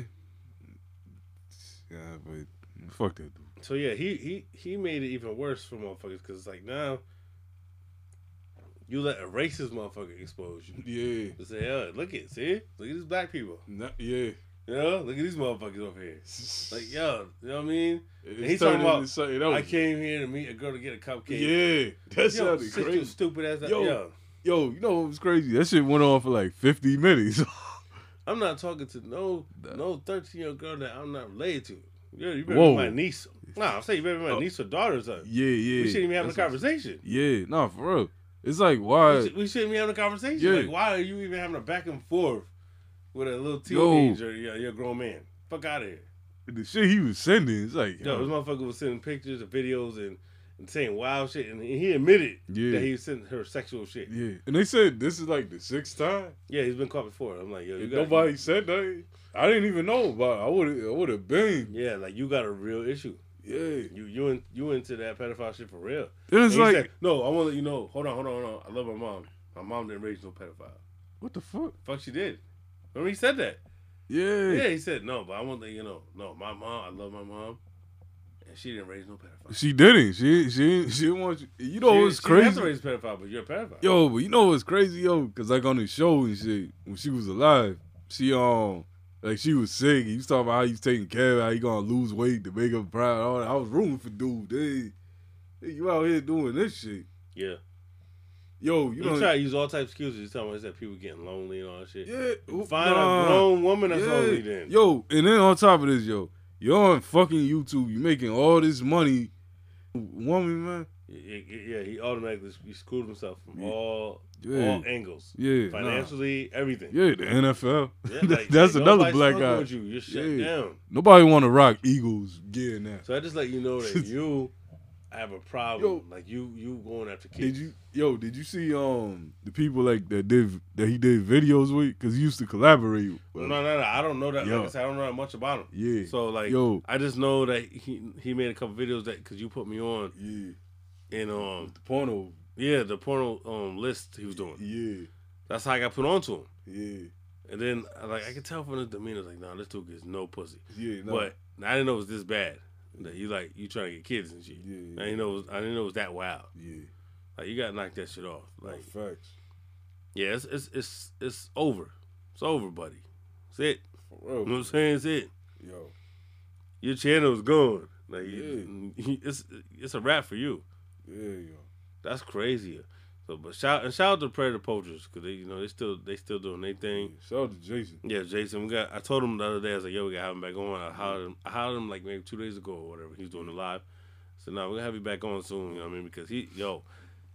Yeah, but fuck that dude. So yeah, he he he made it even worse for motherfuckers because it's like now you let a racist motherfucker expose you. Yeah. To say, oh, look at see, look at these black people. Not, yeah. You know, look at these motherfuckers over here. Like, yo, you know what I mean? He's talking about. I came here to meet a girl to get a cupcake. Yeah, that's yo, crazy. stupid ass. Yo. Yo, yo, Yo, you know what was crazy? That shit went on for like 50 minutes. I'm not talking to no no 13 year old girl that I'm not related to. Yeah, you better Whoa. be my niece. Nah, I'm saying you better be my Oh. niece or daughter or something. yeah, yeah. We shouldn't even have a conversation. Yeah, no, for real. It's like, We, why? should, we shouldn't be having a conversation. Yeah. Like, why are you even having a back and forth with a little Yo. teenager? You're, you're a grown man. Fuck out of here. The shit he was sending, it's like, Yo, yo, this motherfucker was sending pictures and videos and saying wild shit, and he admitted Yeah. that he sent her sexual shit. yeah. And they said this is like the sixth time. Yeah, he's been caught before. I'm like, yo, you got nobody said that. I didn't even know about. it. I would, I would have been. Yeah, like you got a real issue. Yeah. You you in, you into that pedophile shit for real? And he like- said, no, I want to let you know. Hold on, hold on, hold on. I love my mom. My mom didn't raise no pedophile. What the fuck? Fuck, she did. Remember he said that? Yeah. Yeah, he said no, but I want to let you know. No, my mom, I love my mom, and she didn't raise no pedophile. She didn't. She she she didn't want you. You know she, what's she didn't have crazy? to raise a pedophile, but you're a pedophile. Yo, but you know what's crazy, yo? Cause like on the show and shit, when she was alive, she um like she was sick. He was talking about how he's taking care of how he gonna lose weight to make her proud. All that. I was rooting for dude. Hey, hey, you out here doing this shit. Yeah. Yo, You know try to use all types of excuses. You talking about that people getting lonely and all that shit. Yeah, Find nah. a grown woman that's Yeah. lonely then. Yo, and then on top of this, yo, you're on fucking YouTube. You're making all this money, woman, man. Yeah, yeah, he automatically he screwed himself from all Yeah. all angles. Yeah, nah. financially, everything. Yeah, the NFL. Yeah, like, That's like, another black guy. you. You're shut Yeah. down. Nobody want to rock Eagles gear now. So I just let you know that you have a problem. Yo, like you, you going after kids. Did you, yo? Did you see um the people like that did that he did videos with? Cause he used to collaborate. With, No, no, no. I don't know that. Yo. Like I said, I don't know that much about him. Yeah. So like, Yo. I just know that he he made a couple videos that because you put me on. Yeah. And um, the porno. Yeah, the porno um list he was doing. Yeah. That's how I got put onto him. Yeah. And then like I could tell from his demeanor, like, nah, this dude gets no pussy. Yeah, no. But I didn't know it was this bad. That you like you trying to get kids and shit. Yeah. I didn't know it was, I didn't know it was that wild. Yeah. Like you gotta knock that shit off. Oh, like facts. Yeah, it's it's it's it's over. It's over, buddy. It's it. real. You know what I'm saying? It's it. Yo. Your channel's gone. Like you- it's it's a wrap for you. Yeah, yo. That's crazy. So, but shout and shout out to Predator Poachers because they, you know, they still they still doing their thing. Shout out to Jason. Yeah, Jason. We got. I told him the other day. I was like, "Yo, we gotta have him back on." I hollered him. I hollered him like maybe two days ago or whatever. He was doing the live. So now we're gonna have you back on soon. You know what I mean? Because he, yo,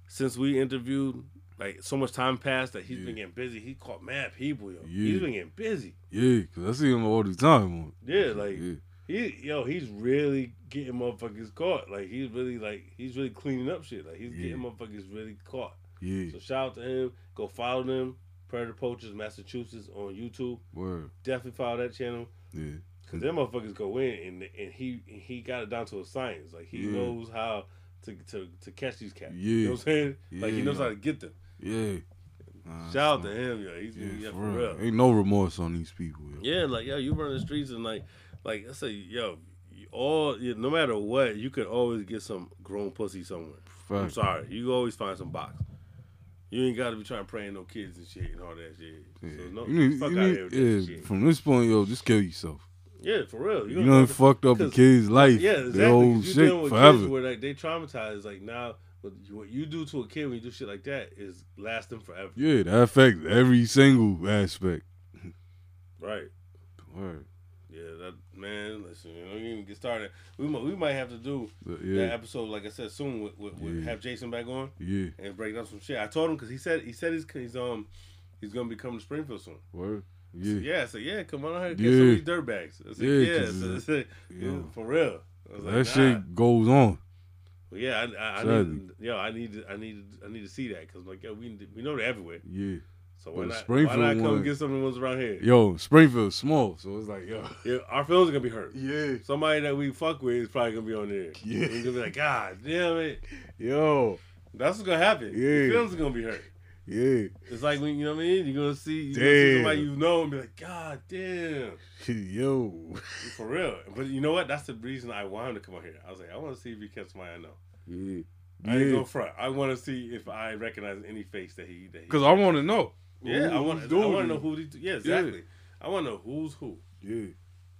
since we interviewed, like so much time passed that he's been getting busy. He caught mad people, yo. Yeah. He's been getting busy. Yeah, cause I see him all the time. Yeah, like Yeah. he, yo, he's really getting motherfuckers caught. Like he's really like he's really cleaning up shit. Like he's Yeah. getting motherfuckers really caught. Yeah. So shout out to him. Go follow them. Predator Poachers Massachusetts on YouTube. Word. Definitely follow that channel. Yeah. Cause them motherfuckers go in and and he and he got it down to a science. Like he Yeah. knows how to, to to catch these cats. Yeah. You know what I'm saying? Like he knows how to get them. Yeah. Nah, Shout out to him, yo. He's Yeah, yeah, for for real. real. Ain't no remorse on these people. Yo. Yeah, like yo, you run the streets and like, like I say, yo, all you- no matter what, you could always get some grown pussy somewhere. I'm sorry, you always find some box. You ain't got to be trying to prey no kids and shit and all that shit. So no, You need, fuck you out need- here yeah, from this point, yo, just kill yourself. Yeah, for real. You done fucked up a kid's life, Yeah, exactly. whole you shit with forever. Kids where like they traumatized. Like now, what you, what you do to a kid when you do shit like that is last them forever. Yeah, that affects every single aspect. Right. Word. Yeah, that man. Listen, you don't even get started. We might we might have to do But, yeah. that episode, like I said, soon. With, with, with Yeah. have Jason back on. Yeah. And break down some shit. I told him because he said he said he's he's um he's gonna be coming to Springfield soon. Word. Yeah. said, yeah. I said, yeah. Come on out here, and Yeah. get some of these dirt bags. I said, Yeah, yeah. 'cause, So I uh, yeah. yeah, for real. I was that like, shit goes on. Well, yeah, I, I, I need, yo, I need, to, I need, I need to see that because like, yo, we, we know they're everywhere. Yeah. So why not, why Springfield not come one- get some of the ones around here? Yo, Springfield's small, so it's like, yo. Yeah, our feelings are gonna be hurt. Yeah. Somebody that we fuck with is probably gonna be on there. Yeah. We're gonna be like, God damn it. Yo. That's what's gonna happen. Yeah. Your feelings are gonna be hurt. Yeah. It's like when you know what I mean. You're gonna see, gonna see somebody you know and be like, God damn, Yo. for real. But you know what? That's the reason I wanted to come out here. I was like, I want to see if he catch somebody I know. Yeah. I ain't go front. I want to see if I recognize any face that he that. Because I want to know. Yeah, I Who- want. who's I want to know who these. Yeah, Yeah. exactly. I want to know who's who. Yeah.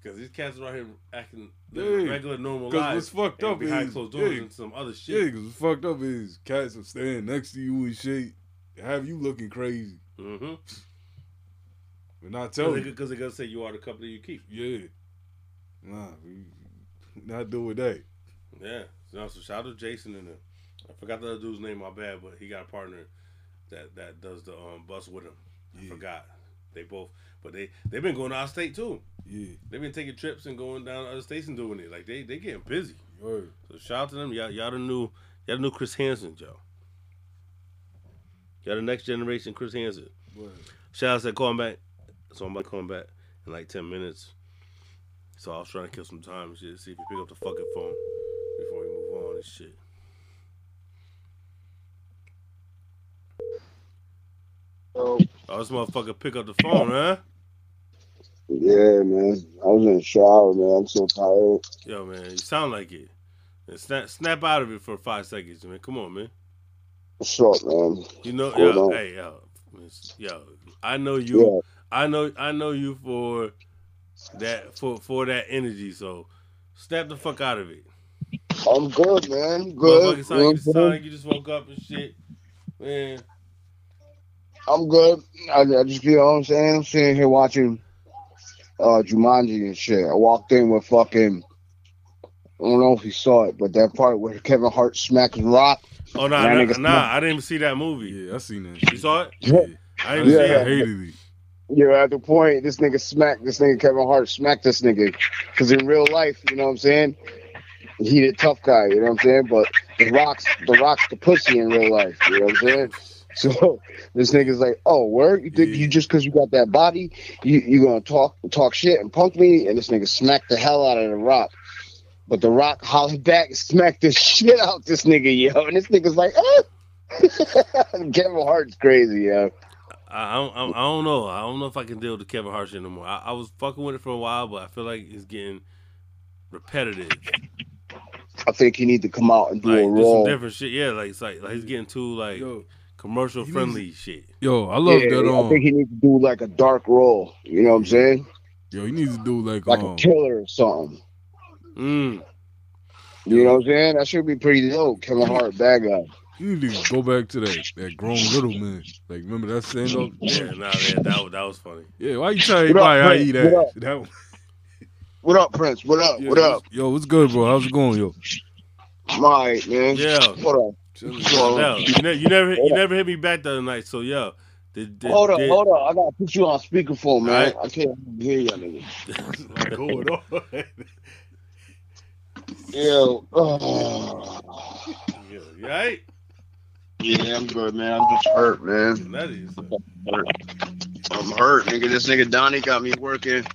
Because these cats are out here acting Yeah. regular, normal lives. Because what's fucked up behind is- closed doors yeah. and some other shit. Yeah, because what's fucked up is cats are standing next to you and shit, have you looking crazy, Mm-hmm. but not telling. Because they're gonna say you are the company you keep. Yeah. Nah, we not doing that. Yeah. So, now, so shout out to Jason and them. I forgot the other dude's name. My bad, but he got a partner that that does the um bus with him. I forgot. They both, but they they've been going out of state too. Yeah. They've been taking trips and going down other states and doing it. Like they they getting busy. Word. So shout out to them. Y'all y'all the new y'all the new Chris Hansen, Joe. Y'all the next generation Chris Hansen. Word. Shout out to calling back. So I'm about to call him back in like ten minutes. So I was trying to kill some time and shit, see if he pick up the fucking phone. before we move on and shit. So, Oh, this motherfucker pick up the phone, huh? yeah, man. I was in the shower, man. I'm so tired. Yo, man, you sound like it. And snap, snap out of it for five seconds, man. Come on, man. What's up, man? You know, Hold yo, on. hey, yo, yo. I know you. Yeah. I know. I know you for that for for that energy. So snap the fuck out of it. I'm good, man. Good. Motherfucker, sound, like, you, Good. sound like you just woke up and shit, man. I'm good. I, I just, you know what I'm saying? I'm sitting here watching uh Jumanji and shit. I walked in with fucking, I don't know if you saw it, but that part where Kevin Hart smacking Rock. Oh nah, nah, nah, I didn't even see that movie. Yeah, I seen that. You saw it? Yeah. I didn't Yeah. see I it. hated it. Yeah, at the point, this nigga smacked this nigga Kevin Hart smacked this nigga, because in real life, you know what I'm saying? He the tough guy, you know what I'm saying? But the rocks, the rocks, the pussy in real life, you know what I'm saying? So this nigga's like, oh, word? You think Yeah. you just because you got that body, you you gonna talk talk shit and punk me? And this nigga smacked the hell out of the rock. But the rock hollered back smacked the shit out this nigga, yo. And this nigga's like, ah. Kevin Hart's crazy, yo. I, I, don't- I, I don't know. I don't know if I can deal with the Kevin Hart shit anymore. I, I was fucking with it for a while, but I feel like it's getting repetitive. I think he need to come out and do Like a do some role. different shit. Yeah, like it's like, like he's getting too like Yo, commercial friendly shit. yo, I love Yeah, that. I Um, think he needs to do like a dark role. You know what I'm saying? yo, he needs to do like Like um, a killer or something. Mm. You know what I'm saying? That should be pretty dope. Kevin Hart, bad guy. you need to go back to that that grown little man. Like remember that stand up? Yeah, nah, yeah, that was- that was funny. Yeah, why you tell What up, everybody how Prince? you eat What that? up? that one- What up, Prince? What up? yeah, what up? Yo, what's good, bro? How's it going, yo? I'm all right, man. Yeah. What up? Chilling. No, you, ne- you never you never hit me back the other night. So yo, did, did, Hold up, did, hold up. I gotta put you on speakerphone, man. Alright. I can't hear you, nigga. What's going on? Yo, oh. Yeah, you alright? yeah, I'm good, man. I'm just hurt, man. That is. I'm hurt, nigga. This nigga Donnie got me working,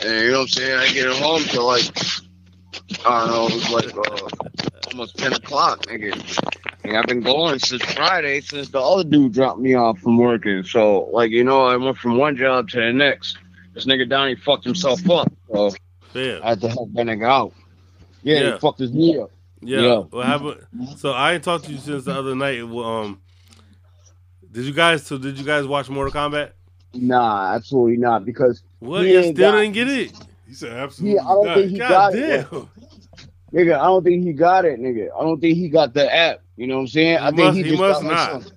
and you know what I'm saying. I get home till like I don't know, it was like uh, almost ten o'clock, nigga. And I've been going since Friday, since the other dude dropped me off from working. So, like, you know, I went from one job to the next. This nigga Donnie fucked himself up, so Yeah, I had to help that nigga out. Yeah, Yeah. he fucked his knee up. yeah. Yeah. What happened? So I ain't talked to you since the other night. Um, did you guys? So did you guys watch Mortal Kombat? Nah, absolutely not. Because What? He You still got- didn't get it? He said absolutely. yeah, I don't not. think he God got damn. it. Nigga, I don't think he got it, nigga. I don't think he got the app. You know what I'm saying? I He think must- he he just must got like not. some-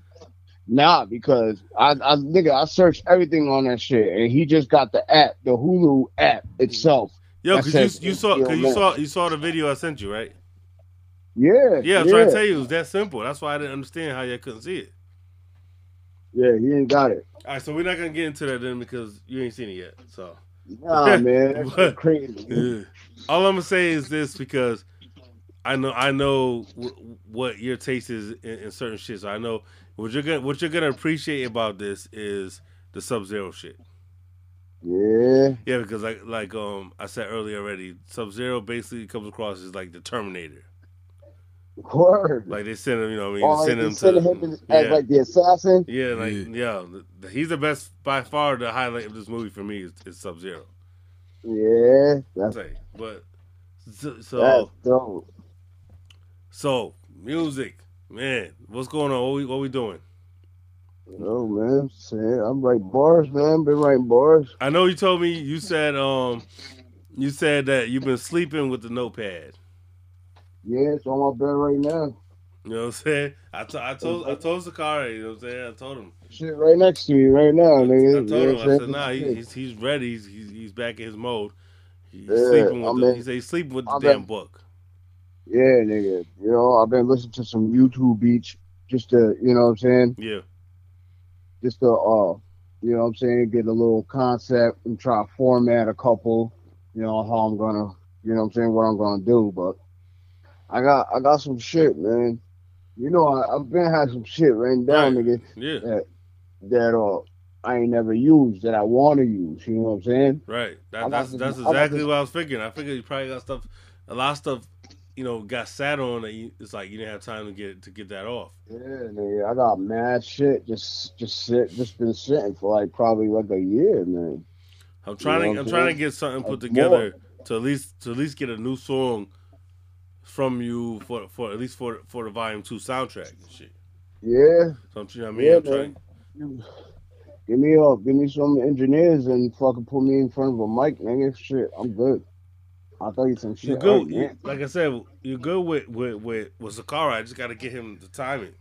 Nah, because I, I, nigga, I searched everything on that shit, and he just got the app, the Hulu app itself. Yo, cause says you you saw cause you saw you saw the video I sent you, right? Yeah, Yeah, I'm yeah, trying to tell you, it was that simple. That's why I didn't understand how you couldn't see it. yeah. He ain't got it. All right, so we're not gonna get into that then because you ain't seen it yet. So Nah, man, that's crazy. Yeah. All I'm gonna say is this because I know I know w- what your taste is in, in certain shit. So I know what you're gonna what you're gonna appreciate about this is the Sub Zero shit. Yeah, Yeah, because like like um I said earlier already, Sub Zero basically comes across as like the Terminator. word. Like they send him, you know, what I mean, Or like send they him sending to him as, as yeah. like the assassin. Yeah, like Yeah. yeah, the- the- he's the best by far. The highlight of this movie for me is, is Sub Zero. Yeah, that's Say, but so that's so, dope. so music, man, what's going on? What we what we doing? No man, shit, I'm writing bars, man. Been writing bars. I know you told me you said um you said that you've been sleeping with the notepad. Yeah, it's on my bed right now. You know what I'm saying? I to- I told I told Sakari, you know what I'm saying? I told him. Shit, right next to me right now, nigga. I told him. I said, nah, he, he's he's ready. He's, he's he's back in his mode. He's Yeah, sleeping with I'm the, in- he said he's sleeping with the damn book. Yeah, nigga. You know, I've been listening to some YouTube beats just to, you know what I'm saying? Yeah. Just to, uh, you know what I'm saying? Get a little concept and try to format a couple, you know, how I'm gonna, you know what I'm saying? What I'm gonna do. But I got, I got some shit, man. You know, I, I've been had some shit written down, Right. nigga, Yeah. that, that, uh, I ain't never used that I want to use. You know what I'm saying? Right. That, that's that's exactly what I was thinking. I figured you probably got stuff, a lot of stuff you know got sat on that you, it's like you didn't have time to get to get that off. Yeah, nigga, I got mad shit. Just, just sit, just been sitting for like probably like a year, man. I'm trying You know to I'm I'm trying to get something put together to at least to at least get a new song from you for for at least for for the volume two soundtrack and shit. Yeah. So I'm, you know what I mean? Yeah, I'm trying. Give me up, give me some engineers and fucking put me in front of a mic, nigga. Shit, I'm good. I'll tell you some shit. You're good. Oh, right you- like I said, you're good with with with, with Sakara. I just got to get him the timing,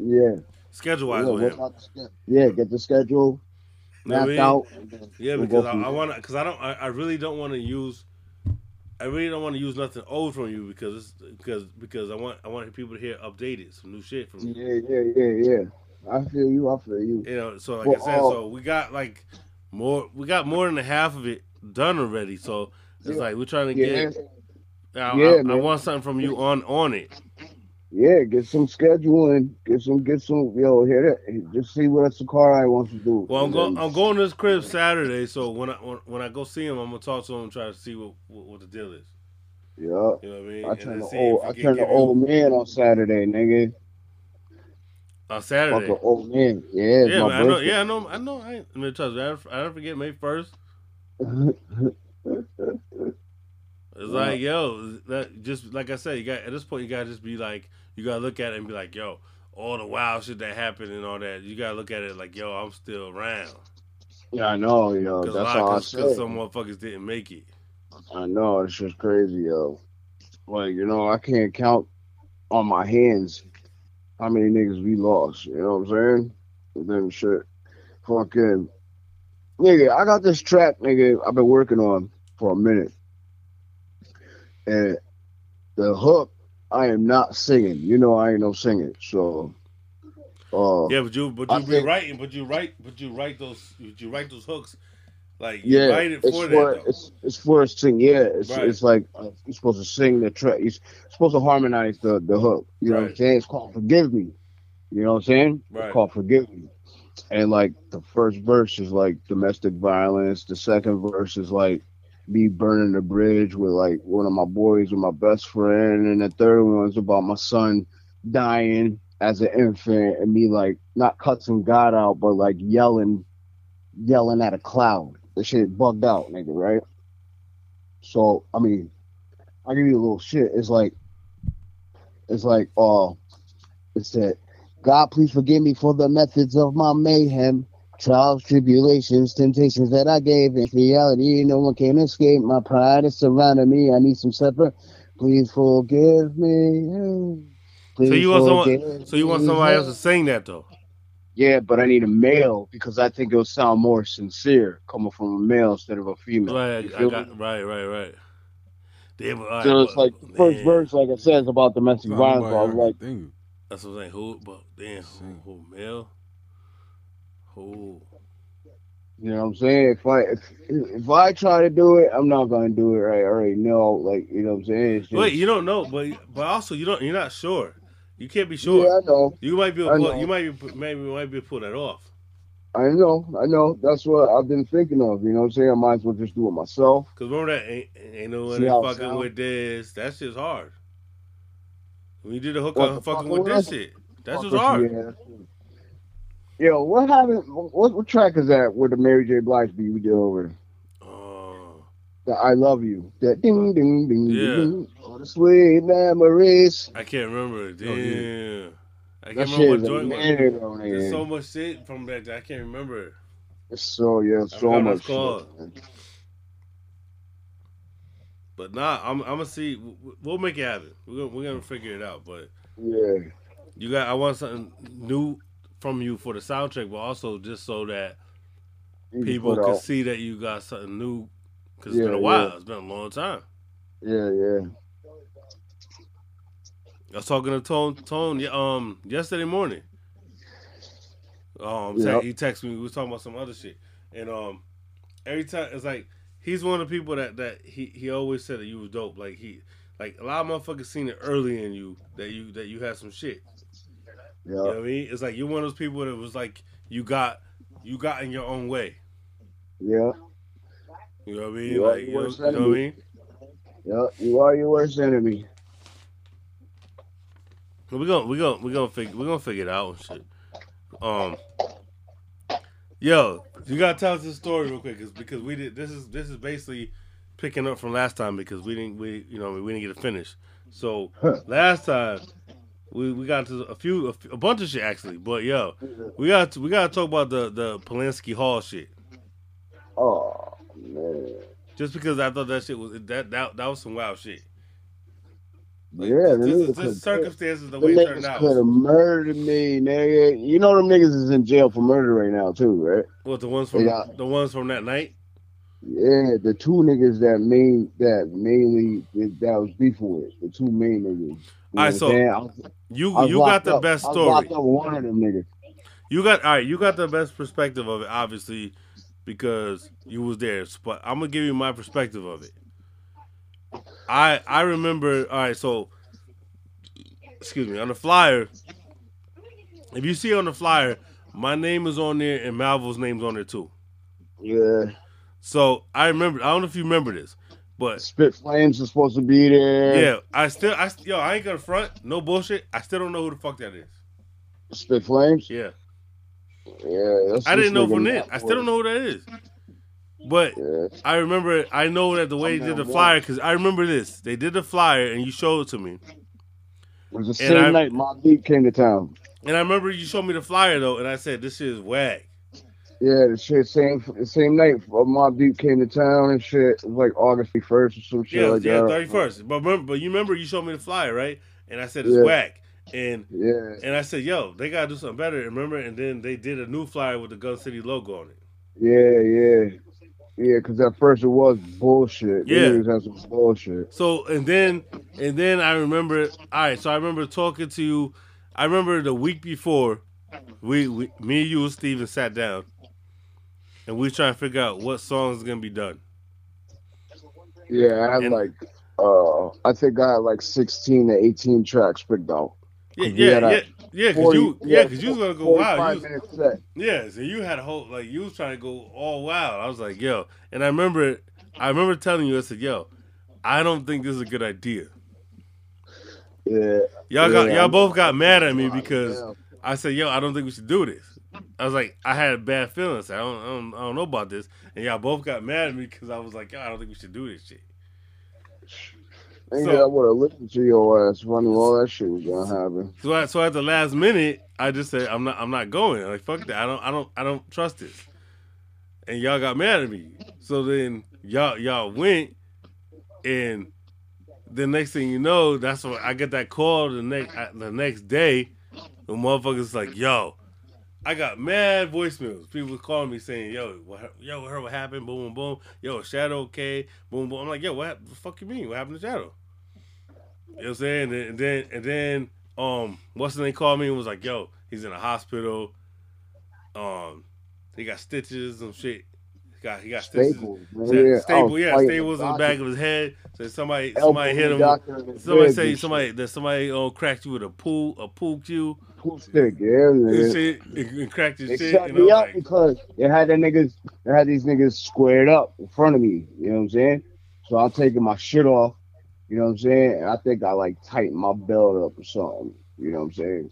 Yeah. schedule wise Yeah, with him. out the sch- yeah, get the schedule what I mapped mean? out. Yeah, we'll because I, I want to, because I don't, I, I really don't want to use, I really don't want to use nothing old from you because it's, because because I want I want people to hear updated some new shit from you. Yeah, yeah, yeah, yeah. I feel you. I feel you. You know, so like Well, I said, uh, so we got like more, we got more than the half of it done already. So it's Yeah. like we're trying to Yeah. get. I, Yeah, I, I want something from you on on it. Yeah, get some scheduling. Get some, get some. Yo, hear that? Just see what Sakurai wants to do. Well, I'm going. I'm going to his crib Saturday. So when I when, when I go see him, I'm gonna talk to him and try to see what what, what the deal is. Yeah. You know what I mean? I turn the old. I the old man on Saturday, nigga. On Saturday. Old man. Yeah, yeah, I know. Yeah, I know. I know. I ain't, I mean, trust me. I don't, I don't forget May first. It's like, yo, that just like I said, you got at this point, you gotta just be like, you gotta look at it and be like, yo, all the wild shit that happened and all that. You gotta look at it like, yo, I'm still around. yeah, I know, yo. That's all I cause, said. some motherfuckers didn't make it. I know it's just crazy, yo. Like you know, I can't count on my hands how many niggas we lost. You know what I'm saying? And then shit, fucking nigga. I got this track, nigga. I've been working on for a minute, and the hook. I am not singing. You know, I ain't no singing. So, uh, Yeah, but you but I you be think- writing, but you write, but you write those, you write those hooks, like you Yeah, it's for for, that. It's it's for a sing. Yeah, it's Right. it's like uh, you're supposed to sing the track. You're supposed to harmonize the the hook. You know what I'm saying? It's called "Forgive Me." You know what I'm saying? Right. It's called "Forgive Me," and like the first verse is like domestic violence. The second verse is like me burning the bridge with like one of my boys with my best friend, and the third one's about my son dying as an infant, and me like not cussing God out, but like yelling, yelling at a cloud. The shit bugged out, nigga, right? So I mean, I give you a little shit. It's like, it's like, uh, it said, God, please forgive me for the methods of my mayhem, trials, tribulations, temptations that I gave. In reality, no one can escape. My pride is surrounding me. I need some supper. Please forgive me. Please So you want someone, so you want somebody else to sing that though. Yeah, but I need a male because I think it'll sound more sincere coming from a male instead of a female. Right, I got right, right, right. Damn, all right, So it's but- like the first verse, like I said, is about domestic Not violence. I was like, think. That's what I'm saying. Who, but damn, who, who male? Who? you know what I'm saying? If I if, if I try to do it, I'm not gonna do it right. I already know, like you know what I'm saying. Just, Wait, you don't know, but but also you don't. You're not sure. You can't be sure. Yeah, I know. You might be. Able, know. you might be. Maybe might be able pull that off. I know, I know. That's what I've been thinking of. You know what I'm saying? I might as well just do it myself. Cause remember that ain't, ain't no one fucking sound? with this. That shit's hard. When you did the hook What, the fucking with with this shit, that's just with hard. yeah. Yo, what happened? What, what track is that? Where the Mary J. Blige beat we did over? The I love you. That ding ding ding Yeah. ding. All the sweet memories. I can't remember. Oh, Damn. yeah. I That can't shit remember what joint was. There's so much shit from then. I can't remember. It's so yeah, so much. shit. But nah, I'm, I'm gonna see. We'll make it happen. We're gonna, we're gonna figure it out. But Yeah. you got. I want something new from you for the soundtrack, but also just so that people can see that you got something new. Cause it's been a while. yeah. It's been a long time. Yeah, yeah. I was talking to Tone Tone yeah, um yesterday morning. Um, Yep. he texted me. We was talking about some other shit, and um, every time it's like he's one of the people that that he he always said that you was dope. Like he like a lot of motherfuckers seen it early in you that you that you had some shit. You know what I mean? It's like you're one of those people that was like you got you got in your own way. Yeah. You know what I mean? You are like, you your know, worst you know what I enemy. mean? Yeah. You are your worst enemy. We're gonna we gonna we gonna figure we gonna figure it out and shit. Um, yo, you gotta tell us this story real quick, cause, because we did. This is this is basically picking up from last time because we didn't we you know we didn't get it finished. So last time we we got to a few a, a bunch of shit actually, but yo, we got to, we gotta talk about the the Polanski Hall shit. Oh. Just because I thought that shit was that that that was some wild shit. Yeah, them This niggas is circumstances the way it turned out. could have murdered me, nigga. You know them niggas is in jail for murder right now too, right? What the ones from Yeah. the ones from that night? Yeah, the two niggas that main that mainly that was before with the two main niggas. You All right, so? Was- you you got the up. best story. one of them niggas. You got all right. You got the best perspective of it, obviously, because you was there. But I'm gonna give you my perspective of it. I I remember. All right, so excuse me on the flyer. If you see on the flyer, my name is on there and Malvo's name's on there too. Yeah. So I remember. I don't know if you remember this, but Spit Flames is supposed to be there. yeah, I still I yo I ain't gonna front. No bullshit. I still don't know who the fuck that is. Spit Flames. Yeah. Yeah. I didn't know from then. Matt I still don't know who that is. But I remember, I know that the way they did the flyer, because I remember this. They did the flyer and you showed it to me. It was the same I- night Mobb Deep came to town. And I remember you showed me the flyer though, and I said, this shit is whack. Yeah, the shit same the same night Mobb Deep came to town and shit. It was like August first or some shit Yeah, like yeah, that. 31st. But remember, but you remember you showed me the flyer, right? And I said, it's Yeah. whack. And Yeah. and I said, yo, they got to do something better. Remember? And then they did a new flyer with the Gun City logo on it. Yeah, yeah. Yeah, because at first it was bullshit. Yeah. niggas had some bullshit. So and then and then I remember all right, so I remember talking to you. I remember the week before we, we me and you and Steven sat down and we trying to figure out what songs is gonna be done. Yeah, I had like uh I think I had like sixteen to eighteen tracks picked out. Yeah, 'Cause yeah, yeah, yeah, cause 40 you yeah, cause you was gonna go wild. 45 You was- yeah, so you had a whole like you was trying to go all wild. I was like, yo, and I remember I remember telling you, I said, yo, I don't think this is a good idea. Yeah. Y'all got Yeah, y'all I'm- both got mad at me because I said, "Yo, I don't think we should do this." I was like, I had bad feelings. I don't, I don't, I don't know about this, and y'all both got mad at me because I was like, "Yo, I don't think we should do this shit." Nigga, So- I would have listened to your ass. knew all that shit was gonna happen. So, I, so at the last minute, I just said, "I'm not, I'm not going." Like, fuck that. I don't, I don't, I don't trust this. And y'all got mad at me. So then y'all, y'all went, and the next thing you know, that's what I get that call the next, the next day. The motherfuckers like, "Yo." I got mad voicemails. People calling me saying, "Yo, what, yo, heard what happened? Boom, boom, boom. Yo, Shadow, okay? Boom, boom." I'm like, "Yo, what the fuck you mean? What happened to Shadow?" You know what I'm saying? And then, and then, um, what's the name called me and was like, "Yo, he's in a hospital. Um, he got stitches and shit. He got, he got stitches. Staples, man. Yeah, was yeah, staples in the back of his head. So somebody, Elbow somebody hit him. doctor in the Somebody say somebody that somebody um cracked you with a pool, a pool cue. Pool stick, yeah, nigga. shit, and, cracked his They shit. shut me up like, because they had the niggas, they had these niggas squared up in front of me. You know what I'm saying? So I'm taking my shit off. You know what I'm saying? I think I like tighten my belt up or something. You know what I'm saying?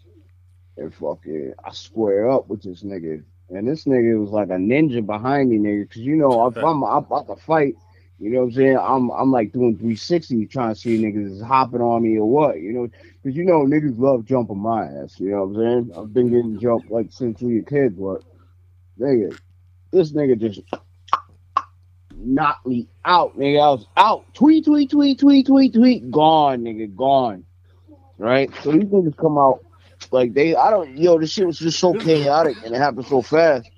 And fucking, I square up with this nigga, and this nigga was like a ninja behind me, nigga. Cause you know if I'm, I'm about to fight. You know what I'm saying? I'm I'm like doing 360 trying to see niggas is hopping on me or what, you know? Because you know niggas love jumping my ass, you know what I'm saying? I've been getting jumped like since we were kids, but nigga, this nigga just knocked me out, nigga. I was out. Tweet, tweet, tweet, tweet, tweet, tweet. Gone, nigga, gone. Right? So these niggas come out like they I don't yo, this shit was just so chaotic and it happened so fast.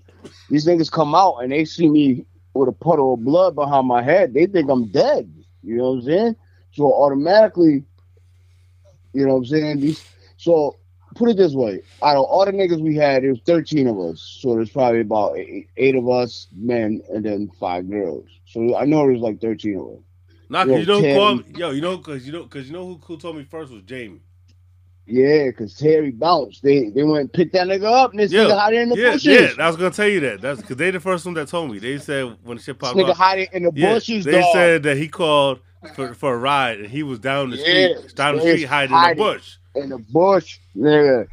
These niggas come out and they see me with a puddle of blood behind my head. They think I'm dead. You know what I'm saying? So automatically, you know what I'm saying? These so put it this way: out of all the niggas we had, there was 13 of us. So there's probably about eight, eight of us men and then five girls. So I know there's like 13 of us. Nah, Yo, cause you who Terry- called me? Yo, you know, cause you know, cause you know who, who told me first was Jamie. Yeah, because Terry bounced. They they went and picked that nigga up and this Yeah, nigga hiding in the yeah, bushes. yeah. I was gonna tell you that. That's because they the first one that told me. They said when the shit This popped nigga up, hiding in the yeah, bushes, they dog. said that he called for, for a ride and he was down the Yeah, street, down the street hiding, in the bush. in the bush, nigga.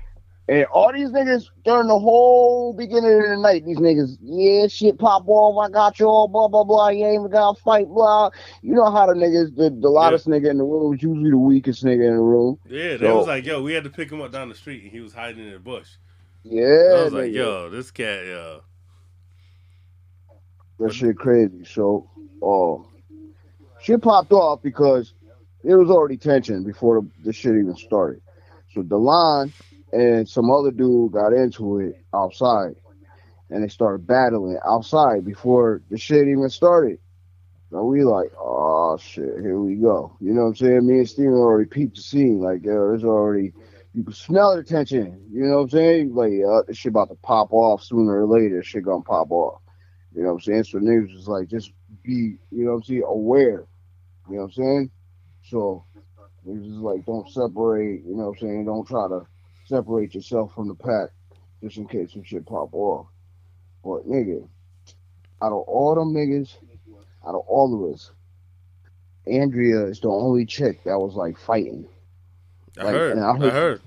And all these niggas during the whole beginning of the night, these niggas, yeah, shit pop off, I got you all, blah, blah, blah, you ain't even got to fight, blah. You know how the niggas, the, the loudest nigga in the room is usually the weakest nigga in the room. Yeah, they So- was like, yo, we had to pick him up down the street, and he was hiding in the bush. Yeah, I was like, yo, this cat, yo. That shit crazy. So, uh, shit popped off because it was already tension before the, the shit even started. So Delon and some other dude got into it outside, and they started battling outside before the shit even started. So we like, oh shit, here we go. You know what I'm saying? Me and Steven already peeped the scene. Like, yo, there's already you can smell the tension. You know what I'm saying? Like, uh, this shit about to pop off sooner or later. Shit gonna pop off. You know what I'm saying? So niggas just like just be, you know what I'm saying, aware. You know what I'm saying? So niggas just like don't separate, you know what I'm saying? Don't try to separate yourself from the pack just in case some shit pop off. But nigga, out of all them niggas, out of all of us, Andrea is the only chick that was like fighting. I Like, heard. and I I heard.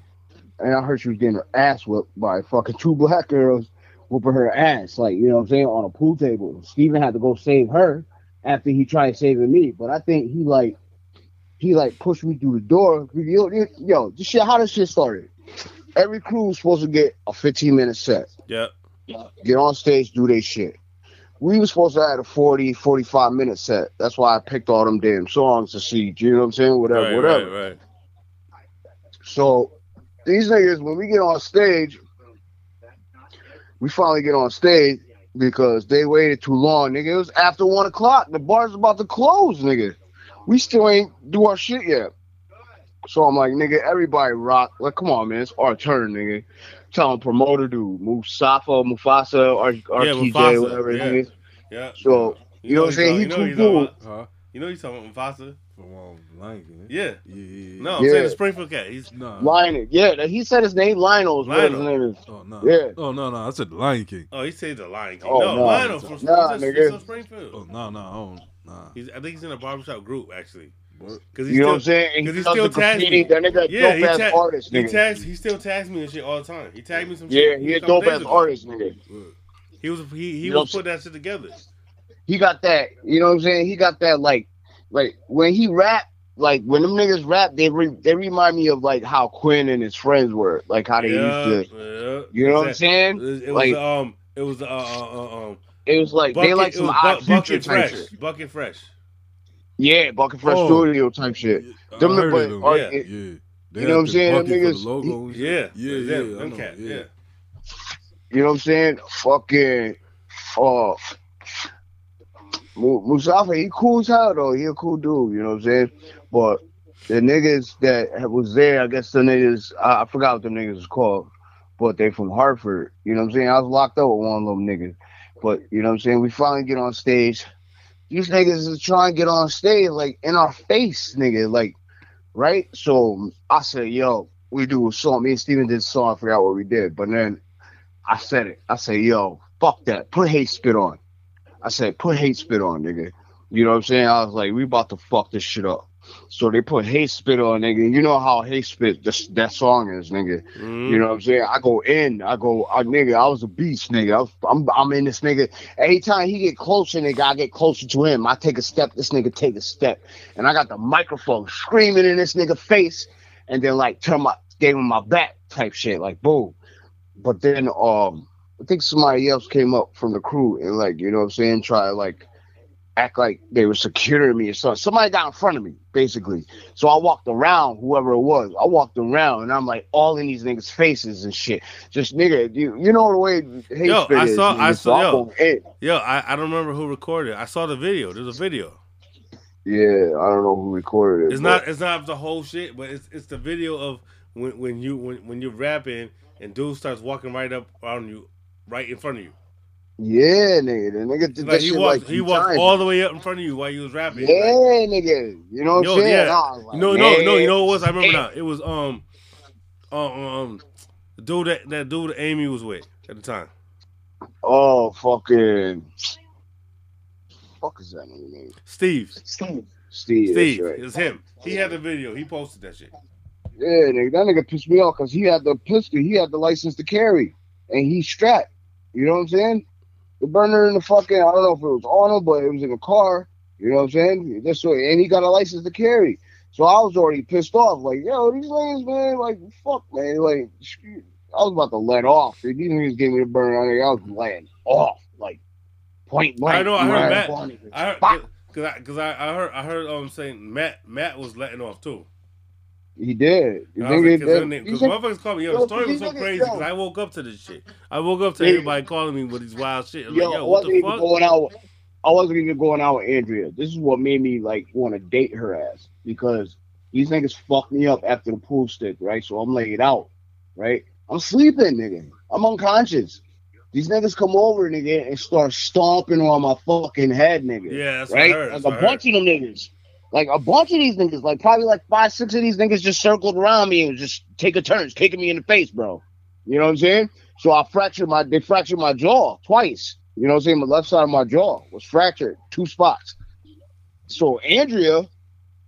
And I heard she was getting her ass whipped by fucking two black girls whooping her ass, like, you know what I'm saying, on a pool table. Steven had to go save her after he tried saving me. But I think he like he like pushed me through the door. Yo, yo, yo this shit, how this shit started? Every crew was supposed to get a 15 minute set. Yep. Get on stage, do their shit. We were supposed to have a 40, 45 minute set. That's why I picked all them damn songs to see. You know what I'm saying? Whatever, Right, whatever. right, right. So these niggas, when we get on stage, we finally get on stage because they waited too long, nigga. It was after one o'clock. The bar's about to close, nigga. We still ain't do our shit yet. So I'm like, nigga, everybody rock. Like, come on, man, it's our turn, nigga. Tell Telling promoter dude, Musafa, Mufasa, or Yeah, RTJ, Mufasa, whatever yeah. name is. Yeah. So you, know what I'm saying? He too cool. about- You know he's talking about Mufasa. From um, Lion King. Yeah. Yeah, yeah, No, I'm Yeah. saying the Springfield cat. He's Lionel. Yeah, he said his name Lionel is what his Lionel. name is. Oh no. Yeah. Oh no, no. I said the Lion King. Oh, he said the Lion King. Oh, no, no. Lionel from, Nah, he's, a- nigga. from Springfield. Oh no, no, I. Nah. He's, I think he's in a barbershop group actually. Cause You know what I'm saying? Because he he still the tags me. That nigga a yeah, dope-ass ta- artist, he tags. He still tags me and shit all the time. He tagged me some Yeah, shit. he a dope ass artist, nigga. He was he he You was putting that shit together. He got that. You know what I'm saying? He got that like, like when he rap, like when them niggas rap, they re- they remind me of like how Quinn and his friends were, like how they yeah, used to. yeah. You know what I'm saying? It was, it Like- was um, it was uh, uh, uh um. It was like they like some was odd Bu- future bucket type fresh, shit. bucket fresh. Yeah, Bucket Fresh Oh. Studio type shit. I Them heard but of them. are- Yeah. it- Yeah. They You know what I'm saying? Them bucket the niggas- logo and shit. Yeah, yeah, them, yeah. I them know, cat, yeah. yeah. You know what I'm saying? Fucking, uh, Mu- Musafa, he cool as hell though. He a cool dude. You know what I'm saying? But the niggas that was there, I guess the niggas, I, I forgot what the niggas was called, but they from Hartford. You know what I'm saying? I was locked up with one of them niggas. But you know what I'm saying? We finally get on stage. These niggas is trying to get on stage like in our face, nigga. Like, right? So I said, yo, we do a song. Me and Steven did a song. I forgot what we did. But then I said it. I said, yo, fuck that. Put hate spit on. I said, put hate spit on, nigga. You know what I'm saying? I was like, we about to fuck this shit up. So they put hate spit on, nigga. You know how hate spit this, that song is, nigga. Mhm. You know what I'm saying? I go in, I go, I, nigga, I was a beast, nigga. Was, I'm, I'm in this nigga. Anytime he get closer, nigga, I get closer to him. I take a step, this nigga take a step, and I got the microphone screaming in this nigga face, and then like turn my, gave him my back type shit, like boom. But then, um, I think somebody else came up from the crew and like, you know what I'm saying, try to like act like they were securing me or something. Somebody got in front of me, basically. So I walked around, whoever it was. I walked around and I'm like all in these niggas' faces and shit. Just nigga, you you know the way hate Yo, I saw, I saw, yo, yo, I, I don't remember who recorded. it. I saw the video. There's a video. Yeah, I don't know who recorded it. It's but- not, it's not the whole shit, but it's it's the video of when when you when when you're rapping and dude starts walking right up on you, right in front of you. Yeah, nigga. The nigga did Like that he shit walked, like he walked times. all the way up in front of you while you was rapping. Yeah, Like, nigga. You know what Yo, I'm saying? yeah. Like, no, no, no. You know what it was? I remember now. It was um, um, um, the dude that that dude Amy was with at the time. Oh, fucking. Fuck is that name? Steve. Steve. Steve. Steve. Right. It's him. He had the video. He posted that shit. Yeah, nigga, that nigga pissed me off because he had the pistol, he had the license to carry, and he strapped. You know what I'm saying? The burner in the fucking, I don't know if it was on him, but it was in a car. You know what I'm saying? This way, and he got a license to carry. So I was already pissed off. Like, yo, these niggas, man, like, fuck, man. Like, I was about to let off. These niggas gave me the burner. On there. I was letting off, like, point blank. I know. I heard Matt. upon it. I heard because I because I, I heard I heard um saying Matt Matt was letting off too. He did. Think like, cause that- then- you 'cause think- motherfuckers called me. Yo, Yo, the story was so crazy because I woke up to this shit. I woke up to everybody calling me with these wild shit. I'm Yo, like, yo, what the fuck? going out. I wasn't even going out with Andrea. This is what made me like want to date her ass because these niggas fucked me up after the pool stick, right? So I'm laid out, right? I'm sleeping, nigga. I'm unconscious. These niggas come over, nigga, and start stomping on my fucking head, nigga. Yeah, that's right. Like a bunch of them niggas. Like a bunch of these niggas, like probably like five, six of these niggas just circled around me and was just taking turns, kicking me in the face, bro. You know what I'm saying? So I fractured my they fractured my jaw twice. You know what I'm saying? The left side of my jaw was fractured, two spots. So Andrea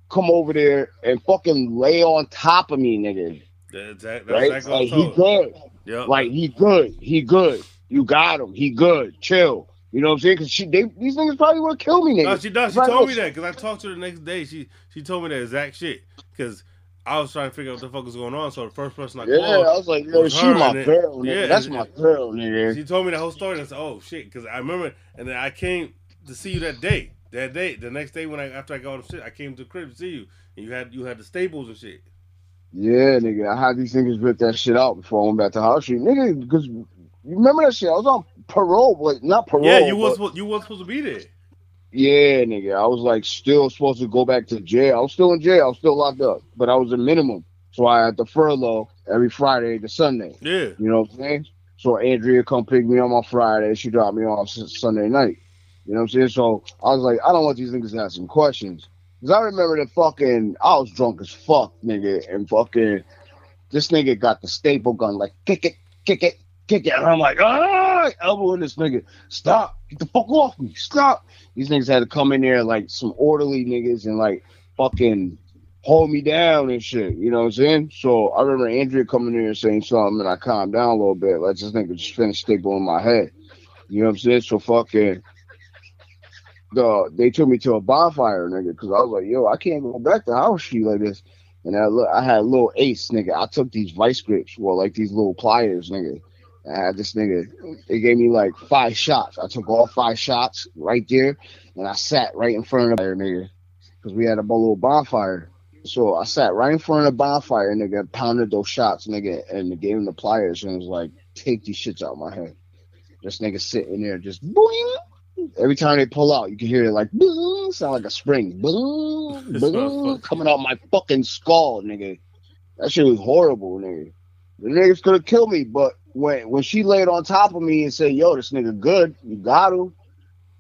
come over there and fucking lay on top of me, nigga. That's, that, that's Right? exactly Like he good. Yep. Like he good. He good. You got him. He good. Chill. You know what I'm saying? Cause she they these niggas probably would kill me, nigga. No, she does. She told oh, me that because I talked to her the next day. She she told me that exact shit because I was trying to figure out what the fuck was going on. So the first person I Yeah, called, I was like, yo, was she my girl, nigga. Yeah, That's and- my girl, nigga. She told me the whole story. And I said, "Oh shit," because I remember, and then I came to see you that day. That day, the next day when I after I got all the shit, I came to the crib to see you, and you had you had the staples and shit. Yeah, nigga. I had these niggas rip that shit out before I went back to High Street. Nigga, because you remember that shit? I was on parole, but not parole. yeah, you was you was supposed to be there. Yeah, nigga. I was like still supposed to go back to jail. I was still in jail. I was still locked up, but I was a minimum. So I had the furlough every Friday to Sunday. Yeah. You know what I'm saying? So Andrea come pick me up on Friday. She dropped me off Sunday night. You know what I'm saying? So I was like, I don't want these niggas to ask some questions. Because I remember that fucking, I was drunk as fuck, nigga. And fucking, this nigga got the staple gun, like, kick it, kick it, kick it. And I'm like, ah, elbowing this nigga. Stop. Get the fuck off me. Stop. These niggas had to come in there like some orderly niggas and like fucking hold me down and shit. You know what I'm saying? So I remember Andrea coming in and saying something, and I calmed down a little bit. Like this nigga just finished stapling my head. You know what I'm saying? So fucking. The, they took me to a bonfire, nigga, because I was like, yo, I can't go back to House Street like this. And I I had a little ace, nigga. I took these vice grips, well, like these little pliers, nigga. I had this nigga. They gave me like five shots. I took all five shots right there, and I sat right in front of the nigga, because we had a little bonfire. So I sat right in front of the bonfire, nigga, pounded those shots, nigga, and gave him the pliers, and was like, take these shits out of my head. This nigga sitting there just boing. Every time they pull out, you can hear it like boing, sound like a spring. Boing, boing, coming out my fucking skull, nigga. That shit was horrible, nigga. The niggas could have killed me, but when when she laid on top of me and said, "Yo, this nigga good, you got him,"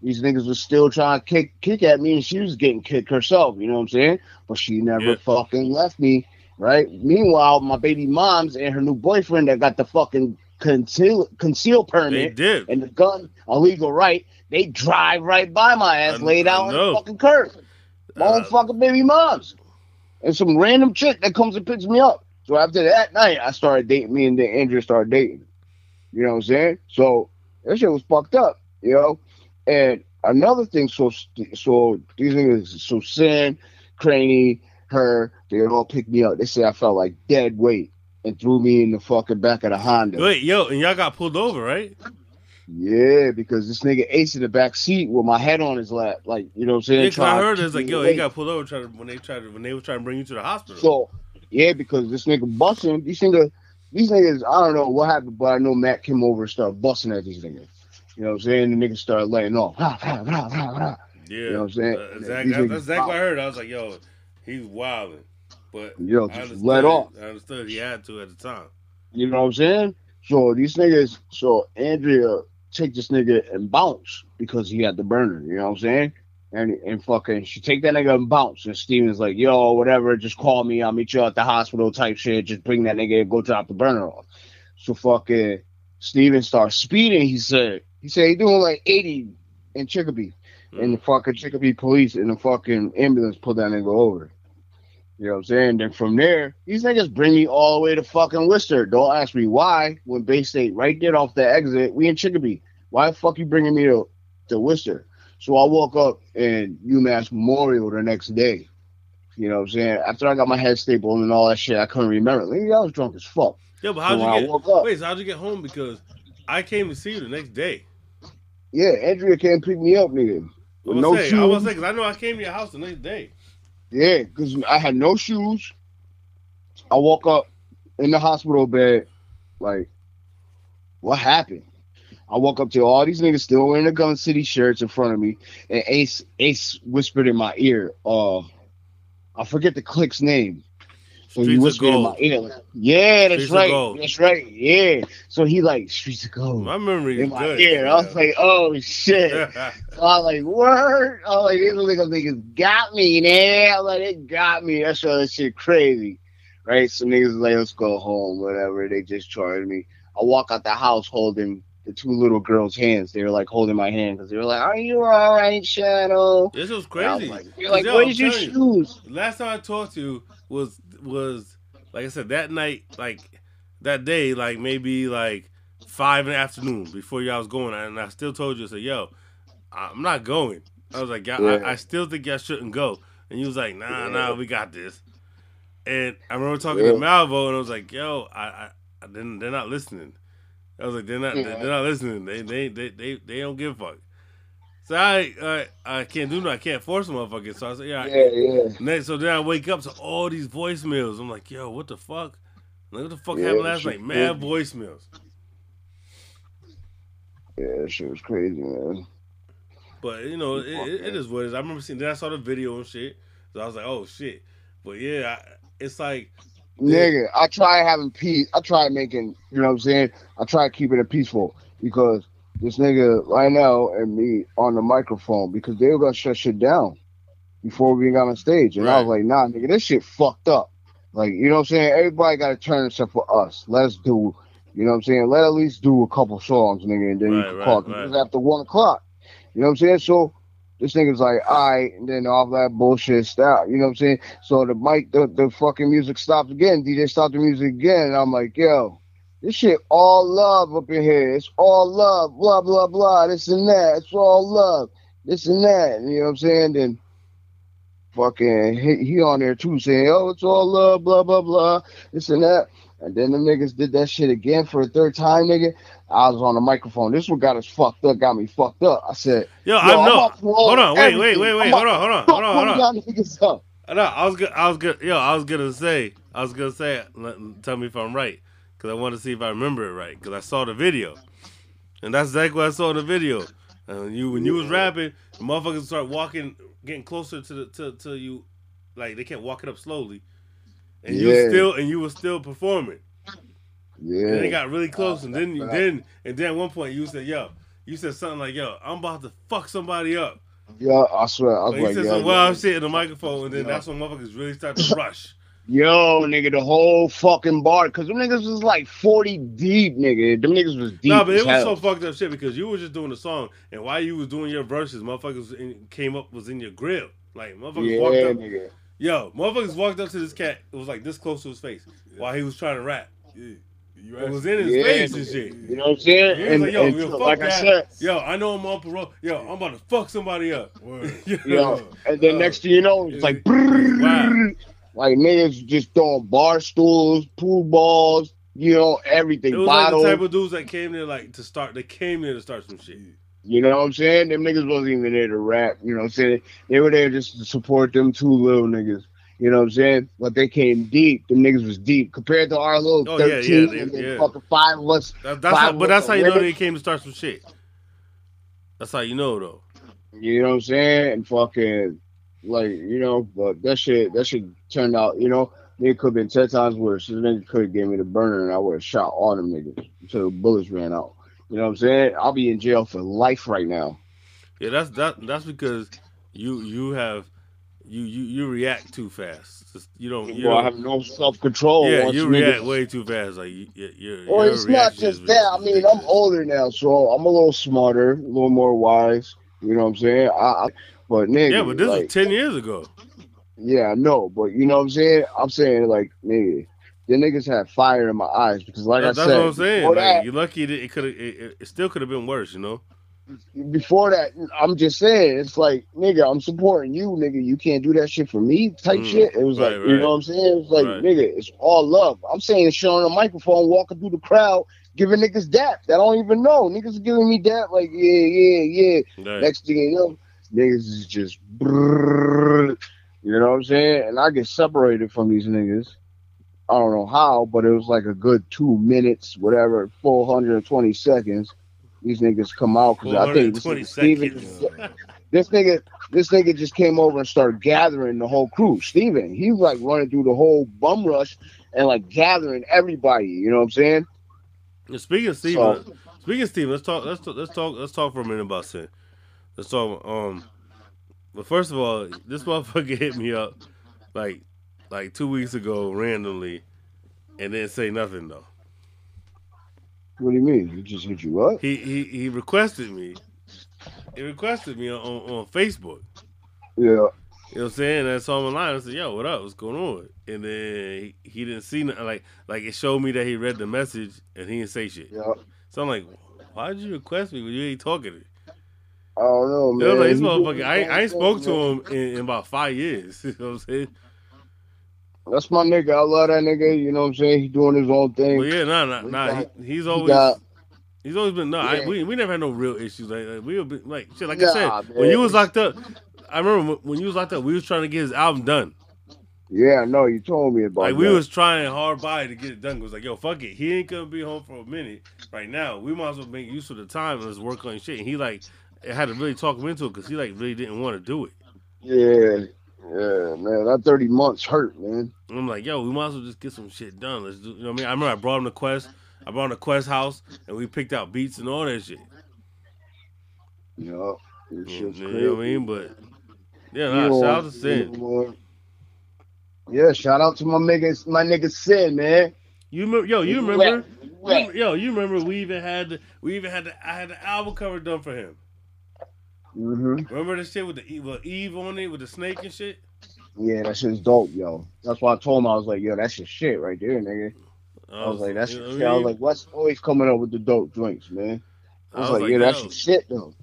these niggas was still trying to kick kick at me, and she was getting kicked herself. You know what I'm saying? But she never Yeah. fucking left me. Right. Meanwhile, my baby mom's and her new boyfriend that got the fucking conceal conceal permit did. and the gun illegal right, they drive right by my ass, I- laid out on the fucking curb. My Uh, own fucking baby moms. And some random chick that comes and picks me up. So after that night, I started dating me and then Andrea started dating. You know what I'm saying? So that shit was fucked up, you know? And another thing, so so these niggas, so Sin, Craney, her, they all picked me up. They say I felt like dead weight and threw me in the fucking back of the Honda. Wait, yo, and y'all got pulled over, right? Yeah, because this nigga Ace in the back seat with my head on his lap, like you know what I'm saying. Yeah, I heard it's like, yo, he got pulled over trying to, when they tried to, when they were trying to bring you to the hospital. So yeah, because this nigga busting, these nigga, these niggas, I don't know what happened, but I know Matt came over and started busting at these niggas. You know what I'm saying? The niggas started letting off. Yeah, You know what I'm saying? Uh, exactly. That's exactly what I heard. I was like, yo, he's wilding, but Yo, just let off. I understood he had to at the time. You know what I'm saying? So these niggas, so Andrea take this nigga and bounce because he had the burner. You know what I'm saying? And and fucking, she take that nigga and bounce. And Steven's like, yo, whatever, just call me. I'll meet you at the hospital type shit. Just bring that nigga and go drop the burner off. So fucking, Steven starts speeding. He said, he said he doing like 80 in Chicopee. And the mm. fucking Chicopee police and the fucking ambulance pulled that nigga over. You know what I'm saying? Then from there, these niggas bring me all the way to fucking Worcester. Don't ask me why. When Baystate right there off the exit, we in Chicopee. Why the fuck you bringing me to, to Worcester? So I woke up in UMass Memorial the next day. You know what I'm saying? After I got my head stapled and all that shit, I couldn't remember. I was drunk as fuck. Yeah, but how'd I you get? up- Wait, so how'd you get home? Because I came to see you the next day. Yeah, Andrea came pick me up, nigga. With no say, I was shoes. say, because I know I came to your house the next day. Yeah, because I had no shoes. I woke up in the hospital bed, like, what happened? I woke up to all these niggas still wearing the Gun City shirts in front of me, and Ace Ace whispered in my ear, uh, I forget the click's name. So Streets he whispered in my ear, like, yeah, that's Streets right, that's right, yeah. So he like Streets of Gold My memory in my good. ear. I was like, oh shit. So I was like, word. I was like, these niggas, niggas got me, man. I'm like, it got me. That's why that shit crazy. Right? So niggas like, let's go home, whatever. They just charged me. I walk out the house holding the two little girls' hands. They were like holding my hand because they were like, Are you all right, Shadow? This was I was crazy. like, You're like, Yo, your you, shoes? Last time I talked to you was was like I said that night, like that day, like maybe like five in the afternoon before y'all was going, and I still told you, I said, "Yo, I'm not going." I was like, "I- Yeah. I, I still think y'all shouldn't go," and you was like, "Nah, Yeah. nah, we got this." And I remember talking Yeah. to Malvo, and I was like, "Yo, I, I, I didn't, they're not listening." I was like, "They're not, Yeah. they're not listening. They, they, they, they, they don't give a fuck." So I, I, I can't do no, I can't force a motherfucker. So I said, yeah, Yeah, yeah. Next, so then I wake up to all these voicemails. I'm like, yo, what the fuck? Like, what the fuck Yeah, happened last night? Mad crazy. voicemails. Yeah, that shit was crazy, man. But you know, it, it, it is what it is. I remember seeing. Then I saw the video and shit. So I was like, oh shit. But yeah, I, it's like, Nigga, I try having peace. I try making, you know what I'm saying? I try keeping it peaceful because this nigga right now and me on the microphone because they were gonna shut shit down before we got on stage. And I was like, nah, nigga, this shit fucked up. Like, you know what I'm saying? Everybody gotta turn except for us. Let's do, you know what I'm saying? Let at least do a couple songs, nigga, and then you can right, call. right. It's after one o'clock. You know what I'm saying? So this nigga's like, all right, and then all that bullshit stopped. You know what I'm saying? So the mic, the, the fucking music stopped again. DJ stopped the music again. And I'm like, yo, this shit all love up in here. It's all love, blah, blah, blah, this and that. It's all love, this and that. You know what I'm saying? Then fucking he, he on there too saying, oh, it's all love, blah, blah, blah, this and that. And then the niggas did that shit again for a third time, nigga. I was on the microphone. This one got us fucked up, got me fucked up. I said, yo, I I'm know. about to roll Hold on, wait, wait, wait, wait. Hold on, hold on, hold on, hold on. No, I was good. I was good. Yo, I was gonna say. I was gonna say. let- Tell me if I'm right, because I want to see if I remember it right. Because I saw the video, and that's exactly what I saw in the video. And you, when you was rapping, the motherfuckers start walking, getting closer to the to, to you, like they kept walking up slowly, and you still and you were still performing. Yeah. And then it got really close, and then you then and then at one point you said, "Yo," you said something like, "Yo, I'm about to fuck somebody up." Yeah, I swear. I was Like, like, said yo, some yo, wild shit in the microphone, and then that's when motherfuckers really start to rush. yo, nigga, the whole fucking bar. Because them niggas was like 40 deep, nigga. Them niggas was deep. No, but it was so fucked up shit because you was just doing the song, and while you was doing your verses, motherfuckers in, came up was in your grill. Like motherfuckers Yeah, walked up. nigga. Yo, motherfuckers walked up to this cat. It was like this close to his face while he was trying to rap. It was in his Yeah, face and shit. You know what I'm saying? He was And- like, yo, and yo, fuck like I said- yo, I know I'm on parole. Yo, I'm about to fuck somebody up. You know, and then next thing you know, it's like, like niggas just throwing bar stools, pool balls, you know, everything, It was like the type of dudes that came there like to start. They came there to start some shit. You know what I'm saying? Them niggas wasn't even there to rap. You know what I'm saying? They were there just to support them two little niggas. You know what I'm saying? But they came deep. The niggas was deep compared to our little Oh, yeah, 13 yeah, they- and yeah. fucking five of us. That, that's how, but that's how you know women. they came to start some shit. That's how you know though. You know what I'm saying? And fucking like, you know, but that shit that shit turned out, you know, they could have been ten times worse. This nigga could have gave me the burner and I would have shot all them niggas until the bullets ran out. You know what I'm saying? I'll be in jail for life right now. Yeah, that's that. That's because you you have you you you react too fast. Just- You don't. You Well, I don't- have no self control. Yeah, you react way too fast. Like you, you, you're. Well, your it's not just that. I mean, I'm older now, so I'm a little smarter, a little more wise. You know what I'm saying? I, I but nigga, Yeah, but this like, was ten years ago. Yeah, I know, but you know what I'm saying? I'm saying like, nigga, the niggas had fire in my eyes because, like That's, I that's said, what I'm saying. Like, that, you're lucky that it could it- it still could have been worse. You know. Before that, I'm just saying, it's like, nigga, I'm supporting you, nigga. You can't do that shit for me, type Mm, shit. It was right, like, you know what I'm saying? It's like, Right. nigga, it's all love. I'm saying shit on the microphone, walking through the crowd, giving niggas dap that I don't even know. Niggas giving me dap, like, yeah, yeah, yeah. Right. Next thing you know, niggas is just, brrrr, you know what I'm saying? And I get separated from these niggas. I don't know how, but it was like a good two minutes, whatever, 420 seconds. These niggas come out because I think this nigga Steven, this nigga, this nigga just came over and started gathering the whole crew. Steven, he was like running through the whole bum rush and like gathering everybody. You know what I'm saying? And Speaking of Steven, So- speaking of Steven, let's talk. Let's talk, let's talk. Let's talk for a minute about sin. Let's talk. Um, but first of all, this motherfucker hit me up like like two weeks ago randomly, and didn't say nothing though. What do you mean? He just hit you up? He he he requested me. He requested me on, on, on Facebook. Yeah. You know what I'm saying? And I saw him online. I said, "Yo, what up? What's going on?" And then he, he didn't see nothing. Like like it showed me that he read the message and he didn't say shit. Yeah. So I'm like, "Why did you request me when you ain't talking to me?" I don't know, You man. know, like, this He motherfucker, I, ain't- I ain't spoke to him in, in about five years. You know what I'm saying? That's my nigga. I love that nigga. You know what I'm saying? He's doing his own thing. But yeah, nah, nah, nah. got- He, he's he always got- he's always been no. I, Yeah. we we never had no real issues. Like, like we were like shit. Like Nah, I said, when you was locked up, I remember when- you was locked up, we was trying to get his album done. Yeah, I know. You told me about Like we was trying hard by to get it done. It was like, yo, fuck it. He ain't gonna be home for a minute right now. We might as well make use of the time and let's work on shit. And he like had to really talk him into it because he like really didn't want to do it. Yeah, yeah, man. That 30 months hurt, man. And I'm like, yo, we might as well just get some shit done. Let's do. You know what I mean? I remember I brought him to Quest. I brought him to Quest House and we picked out beats and all that shit. Yeah. You know what I mean? But yeah, nah, shout out to Sin. Yeah, shout out to my nigga, my nigga Sin, man. You remember, yo, you remember, yo, you remember we even had the, we even had the, I had the album cover done for him. Mm-hmm. Remember the shit with the Eve, with Eve on it with the snake and shit? Yeah, that shit's dope, yo. That's why I told him I was like, yo, that's your shit right there, nigga. I was like, that's your shit. I was like, what's always coming up with the dope drinks, man? I was, like, yeah, that's your shit though.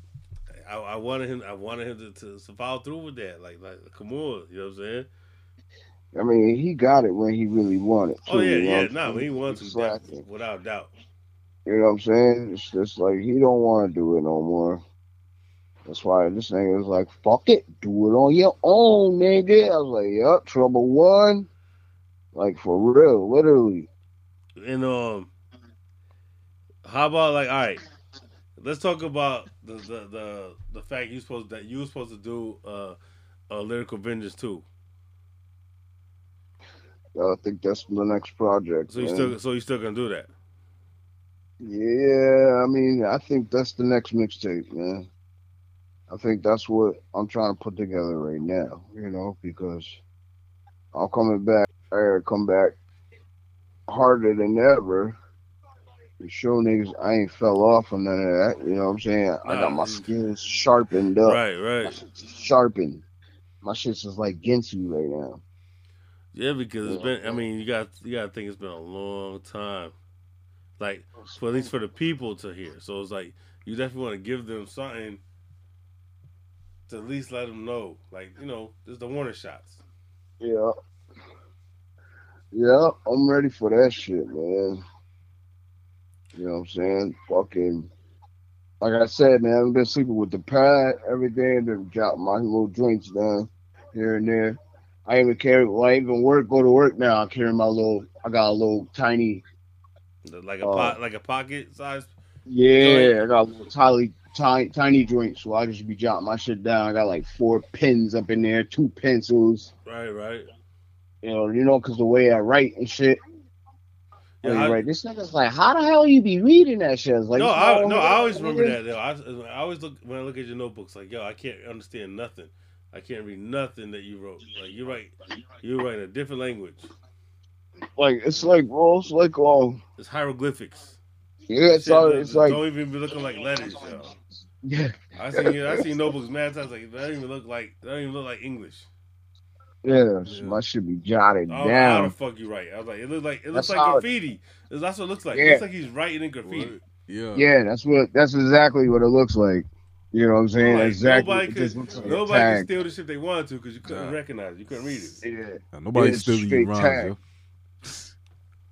I, I wanted him, I wanted him to, to, to follow through with that. Like, like, come on, you know what I'm saying? I mean, he got it when he really wanted. To, Oh yeah, you know yeah, I'm nah, he wants to, It's that, slacking. without doubt. You know what I'm saying? It's just like he don't want to do it no more. That's why this nigga was like, "Fuck it, do it on your own, nigga." I was like, "Yup, trouble one." Like for real, literally. And um, how about like, all right, let's talk about the the the, the fact you supposed that you were supposed to do uh, uh lyrical vengeance too. I think that's the next project. So you man. still so you still gonna do that? Yeah, I mean, I think that's the next mixtape, man. I think that's what I'm trying to put together right now, you know, because I'm coming back, I gotta come back harder than ever to show niggas I ain't fell off on none of that, you know what I'm saying? I got my Nah. skills sharpened up. Right, right. Sharpened. My shit's just like Ginsu right now. Yeah, because it's been. I mean, you got you got to think it's been a long time. Like for at least for the people to hear. So it's like you definitely want to give them something to at least let them know. Like you know, there's the warning shots. Yeah. Yeah, I'm ready for that shit, man. You know what I'm saying? Fucking, like I said, man, I've been sleeping with the pad every day and then got my little joints done here and there. I even carry, well, I even work, go to work now. I carry my little, I got a little tiny, Like a uh, pot, like a pocket size. yeah, I got a little tiny, tiny, tiny joint. So I just be jotting my shit down. I got like four pens up in there, two pencils. Right, right. You know, you know, cause the way I write and shit. Yeah, Yeah, I- right. This nigga's like, how the hell you be reading that shit? It's like, no, I, no, I always remember that. Though. I, I always look when I look at your notebooks, like yo, I can't understand nothing. I can't read nothing that you wrote. Like you write, you write a different language. Like it's like, bro, it's like, oh, It's hieroglyphics. Yeah, it's all, it's like, don't even be looking like letters, yo. yeah, I seen I seen notebooks mad times like that don't even look like that don't even look like English. Yeah, so my shit be jotted I don't know how the fuck you write. I was like, it looks like it looks That's like how it- graffiti. That's what it looks like. It Yeah. looks like he's writing in graffiti. Yeah. Yeah, that's what. That's exactly what it looks like. You know what I'm saying? Like, exactly. nobody It could like nobody could steal the shit they wanted to because you couldn't recognize it. You couldn't read it. Yeah. Now, nobody It's stealing straight your rhymes, tag. yo.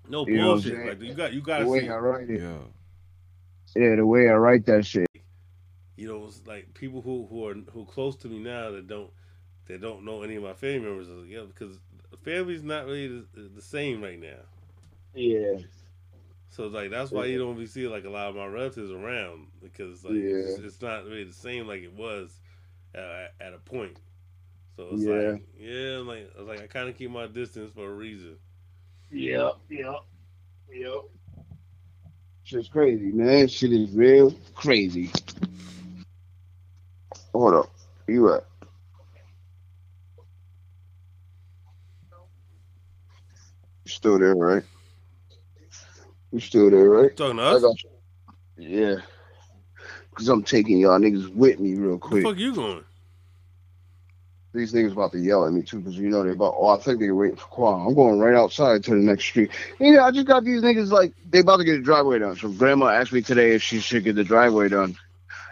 No You know what I'm bullshit. Like you got you got to way see. I write it. Yeah. Yeah, the way I write that shit. You know, it's like people who who are who close to me now that don't that don't know any of my family members. are like, Yeah, because family's not really the, the same right now. Yeah. So like that's why you don't be seeing like a lot of my relatives around because like it's, it's not really the same like it was at, at a point. So it's Yeah. like yeah, like I was like I kind of keep my distance for a reason. Yeah. Yeah. Yep. Shit's crazy, man. Shit is real crazy. Hold up. You at? You still there, right? You still there, right? Talking to us? got. Yeah. Cause I'm taking y'all niggas with me real Where quick. the fuck you going? These niggas about to yell at me too, because you know they about. Oh, I think they're waiting for Quan. I'm going right outside to the next street. You know, I just got these niggas like they about to get the driveway done. So grandma asked me today if she should get the driveway done,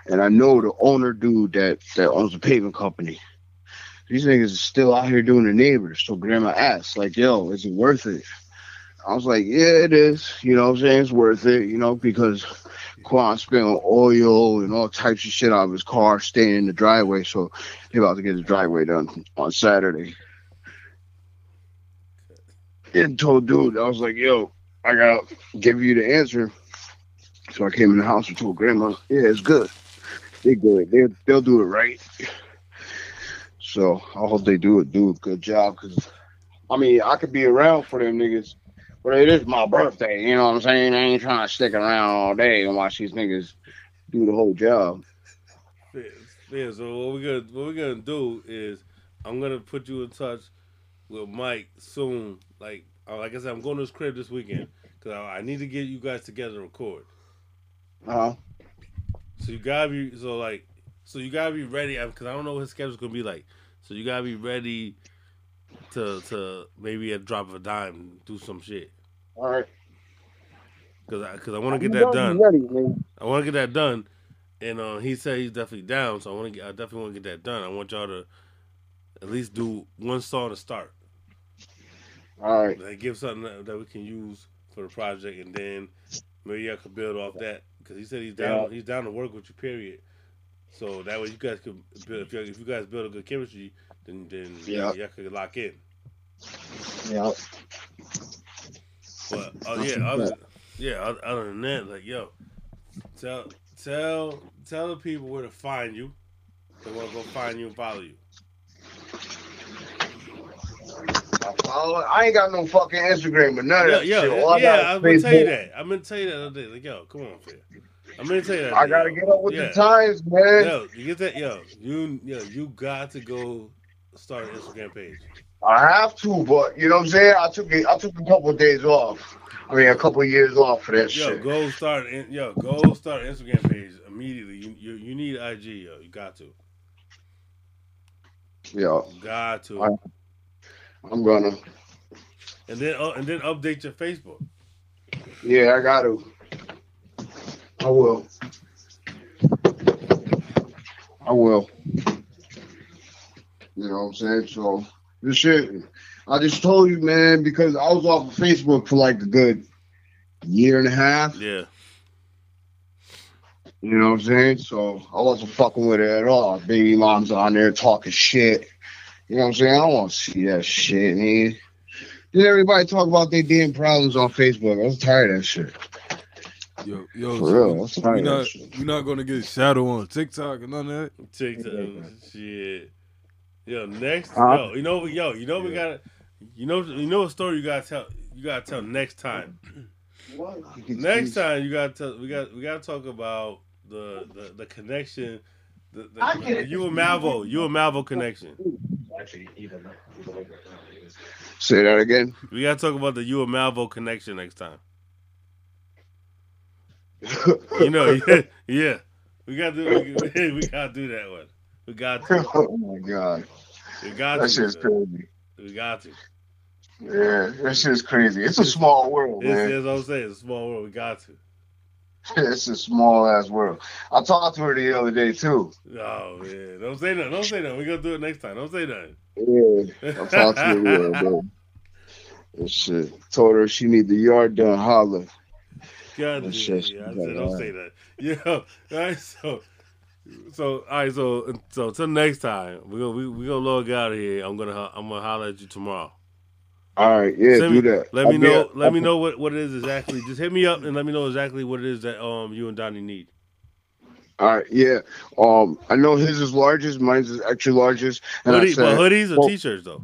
and I know the owner dude that that owns the paving company. These niggas is still out here doing the neighbors. So grandma asked, like, "Yo, is it worth it?" I was like, "Yeah, it is. You know what I'm saying? It's worth it. You know because." Quan spilling oil and all types of shit out of his car, staying in the driveway. So he about to get the driveway done on Saturday. And told dude, I was like, yo, I gotta give you the answer. So I came in the house and told grandma, yeah, it's good. They good. They they'll do it right. So I hope they do it, do a good job. Cause I mean, I could be around for them niggas, but it is my birthday. You know what I'm saying? I ain't trying to stick around all day and watch these niggas do the whole job. Yeah, yeah, so what we're gonna what we're gonna do is I'm gonna put you in touch with Mike soon. Like uh, like I said, I'm going to his crib this weekend because I, I need to get you guys together to record. Uh huh. So you gotta be so like so you gotta be ready because I don't know what his schedule's gonna be like. So you gotta be ready to to maybe the drop of a dime do some shit All right. because I because I want to get that done. ready. I want to get that done, and uh, he said he's definitely down. So I want to get I definitely want to get that done. I want y'all to at least do one song to start. All right. Like give something that, that we can use for the project, and then maybe I could build off that because he said he's down. Yeah. He's down to work with you. Period. So that way you guys could build. If you, if you guys build a good chemistry, then then Yeah. y'all could lock in. Yeah. But oh yeah, other, yeah. Other, other than that, like yo, tell tell tell the people where to find you. They want to go find you and follow you. I follow. I ain't got no fucking Instagram or none of Yeah, that yeah, shit. All I yeah. I'm gonna tell you that. I'm gonna tell you that other day. Like yo, come on, fam. I'm gonna tell you that. I gotta yo. get up with Yeah. the times, man. Yo, you get that? Yo, you yo, you got to go start an Instagram page. I have to, but you know what I'm saying. I took it. I took a couple of days off. I mean, a couple of years off for that Yo, shit. go start. Yo, go start an Instagram page immediately. You you, you need IG. Yo, you got to. Yo, You got to. I- I'm gonna. and then uh, and then update your Facebook. Yeah, I got to. I will. I will. You know what I'm saying? So this shit, I just told you, man, because I was off of Facebook for like a good year and a half. Yeah. You know what I'm saying? So I wasn't fucking with it at all. Baby mom's on there talking shit. You know what I'm saying? I don't want to see that shit, man. Did everybody talk about their damn problems on Facebook? I was tired of that shit. Yo, yo, For so real, we- that's we fine, not that shit. we not gonna get shadow on TikTok and none of that. TikTok shit. Yo, next Huh? yo, you know yo, you know we gotta you know you know a story you gotta tell you gotta tell next time. What? Next time you gotta tell we got we gotta talk about the the, the connection the, the, the you and Malvo, you and Malvo connection. Say that again. We gotta talk about the you and Malvo connection next time. you know, yeah, yeah. We gotta do we, we gotta do that one. We got to. oh my god. We got That to. shit's crazy. We got to. Yeah, that shit's crazy. It's a small world, It's, man. it's what I'm saying. It's a small world. We got to. It's a small ass world. I talked to her the other day too. Oh man, don't say nothing. Don't say nothing. We're gonna do it next time. Don't say nothing. Yeah, I talked to her the other day. And shit. Told her she need the yard done. Holla. God That yeah, I said, don't uh. say that. Yeah, all right. So, so all right. So, so till next time, we gonna we we gonna log out of here. I'm gonna I'm gonna holler at you tomorrow. All right, yeah, Send do me- that. Let me I'll know. let me know what, what it is exactly. Just hit me up and let me know exactly what it is that um you and Donnie need. All right, yeah. Um, I know his is largest, mine's is extra largest. And I said, but hoodies or well, t-shirts though.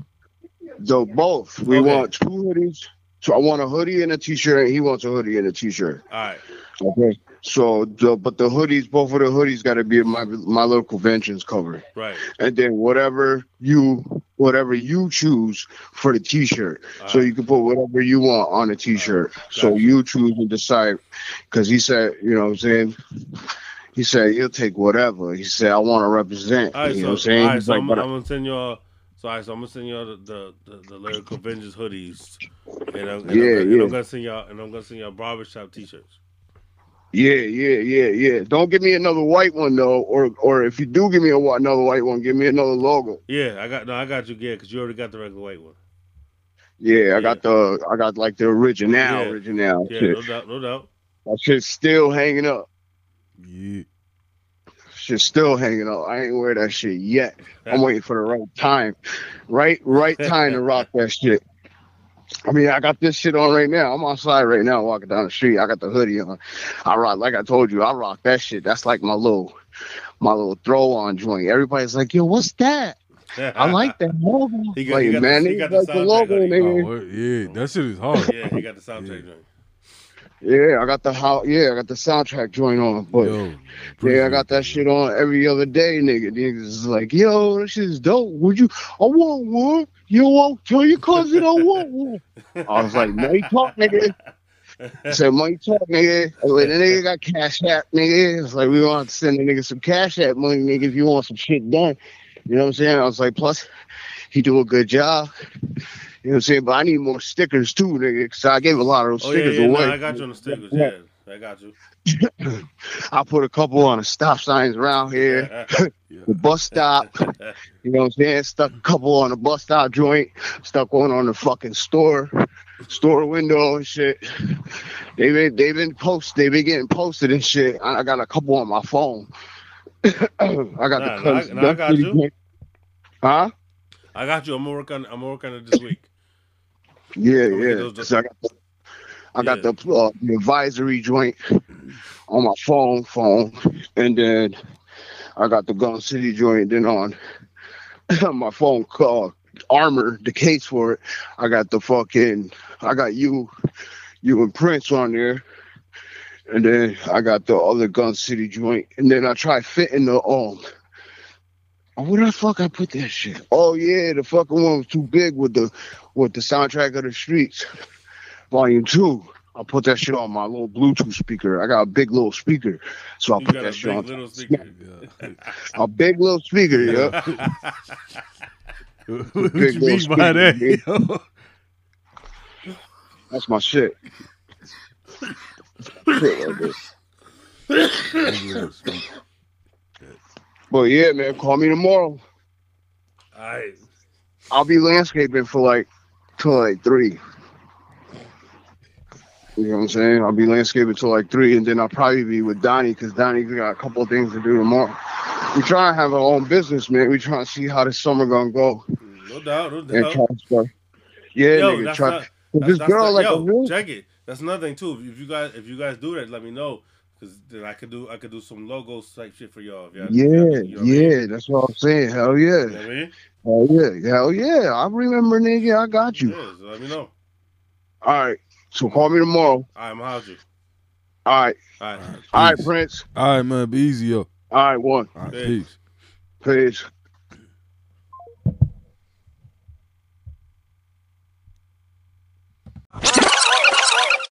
So both. We Okay. want two hoodies. So I want a hoodie and a t-shirt, and he wants a hoodie and a t-shirt. All right. Okay. So, the, but the hoodies, both of the hoodies, got to be my my little conventions cover, Right. and then whatever you whatever you choose for the t-shirt. So you can put whatever you want on the t-shirt. So you choose and decide, because he said, you know what I'm saying. He said he'll take whatever. He said I want to represent. All right. you So, know what I'm saying? all right, He's so like, I'm, I'm gonna send y'all. So, all right, so I'm gonna send y'all the the, the, the lyrical vengeance hoodies, and I'm, and, Yeah, I'm, and. I'm gonna send y'all and I'm gonna send y'all barbershop t-shirts. Yeah, yeah, yeah, yeah. Don't give me another white one though, or or if you do give me a, another white one, give me another logo. Yeah, I got no, I got you. Yeah, because you already got the regular white one. Yeah, I got the I got like the original, Yeah. original Yeah, shit. no doubt, no doubt. That shit's still hanging up. Yeah. Shit's still hanging up. I ain't wear that shit yet. I'm waiting for the right time, right, right time to rock that shit. I mean, I got this shit on right now. I'm outside right now, walking down the street. I got the hoodie on. I rock, like I told you, I rock that shit. That's like my little, my little throw on joint. Everybody's like, "Yo, what's that?" I like that logo. He got- like, he got the- man, he got the like the soundtrack logo, hoodie. nigga. Oh, yeah, that shit is hard. Yeah, he got the soundtrack joint. Yeah, I got the how. Yeah, I got the soundtrack joint on. But yeah, I got that shit on every other day, nigga. Niggas is like, yo, this shit is dope. Would you? I want one. You won't tell your cousin I want one. I was like, money talk, nigga. I said, money talk, nigga. I like, the nigga got cash app, nigga. It's like, we want to send the nigga some cash app money, nigga, if you want some shit done. You know what I'm saying? I was like, plus, he do a good job. You know what I'm saying? But I need more stickers too, nigga, because I gave a lot of those Oh yeah, stickers yeah. away. No, I got you on the stickers. Yeah, I got you. I put a couple on the stop signs around here, the bus stop. You know what I'm saying? Stuck a couple on the bus stop joint. Stuck one on the fucking store, store window and shit. They been they been post They've been getting posted and shit. I I got a couple on my phone. I got Nah, the nah, I- nah, I got you. Huh? I got you. I'm gonna work on. I'm gonna work on it this week. Yeah, yeah. those 'Cause I got the, I got the, uh, the advisory joint on my phone, phone, and then I got the Gun City joint. Then on my phone call Armor, the case for it. I got the fucking, I got you, you and Prince on there. And then I got the other Gun City joint. And then I tried fitting the um Oh, where the fuck I put that shit? Oh yeah, the fucking one was too big with the with the soundtrack of the streets, volume two. I put that shit on my little Bluetooth speaker. I got a big little speaker, so I You put got that a shit big on. little speaker. A big little speaker, yeah. what Big you little mean by that? speaker, yo? That's my shit. Shit like this. But yeah, man, call me tomorrow. Alright. I'll be landscaping for like till like three. You know what I'm saying? I'll be landscaping till like three, and then I'll probably be with Donnie because Donnie's got a couple of things to do tomorrow. We try to have our own business, man. We trying to see how this summer gonna go. No doubt. No And doubt. try to. Yeah, Yo, nigga, try. not, this girl, not- like yo, real check it. That's another thing too. If you guys, if you guys do that, let me know. Cause then I could do, I could do some logos type shit for y'all. If y'all, Yeah, you know what I mean? yeah, that's what I'm saying. Hell yeah. You know what I mean? Hell yeah. Hell yeah. I remember, nigga. I got you. Yeah, so let me know. All right. So call me tomorrow. All right, I'm out you. All right. All right. All right, Prince. All right, man. Be easy, yo. All right, one. All right, Peace. peace. Peace.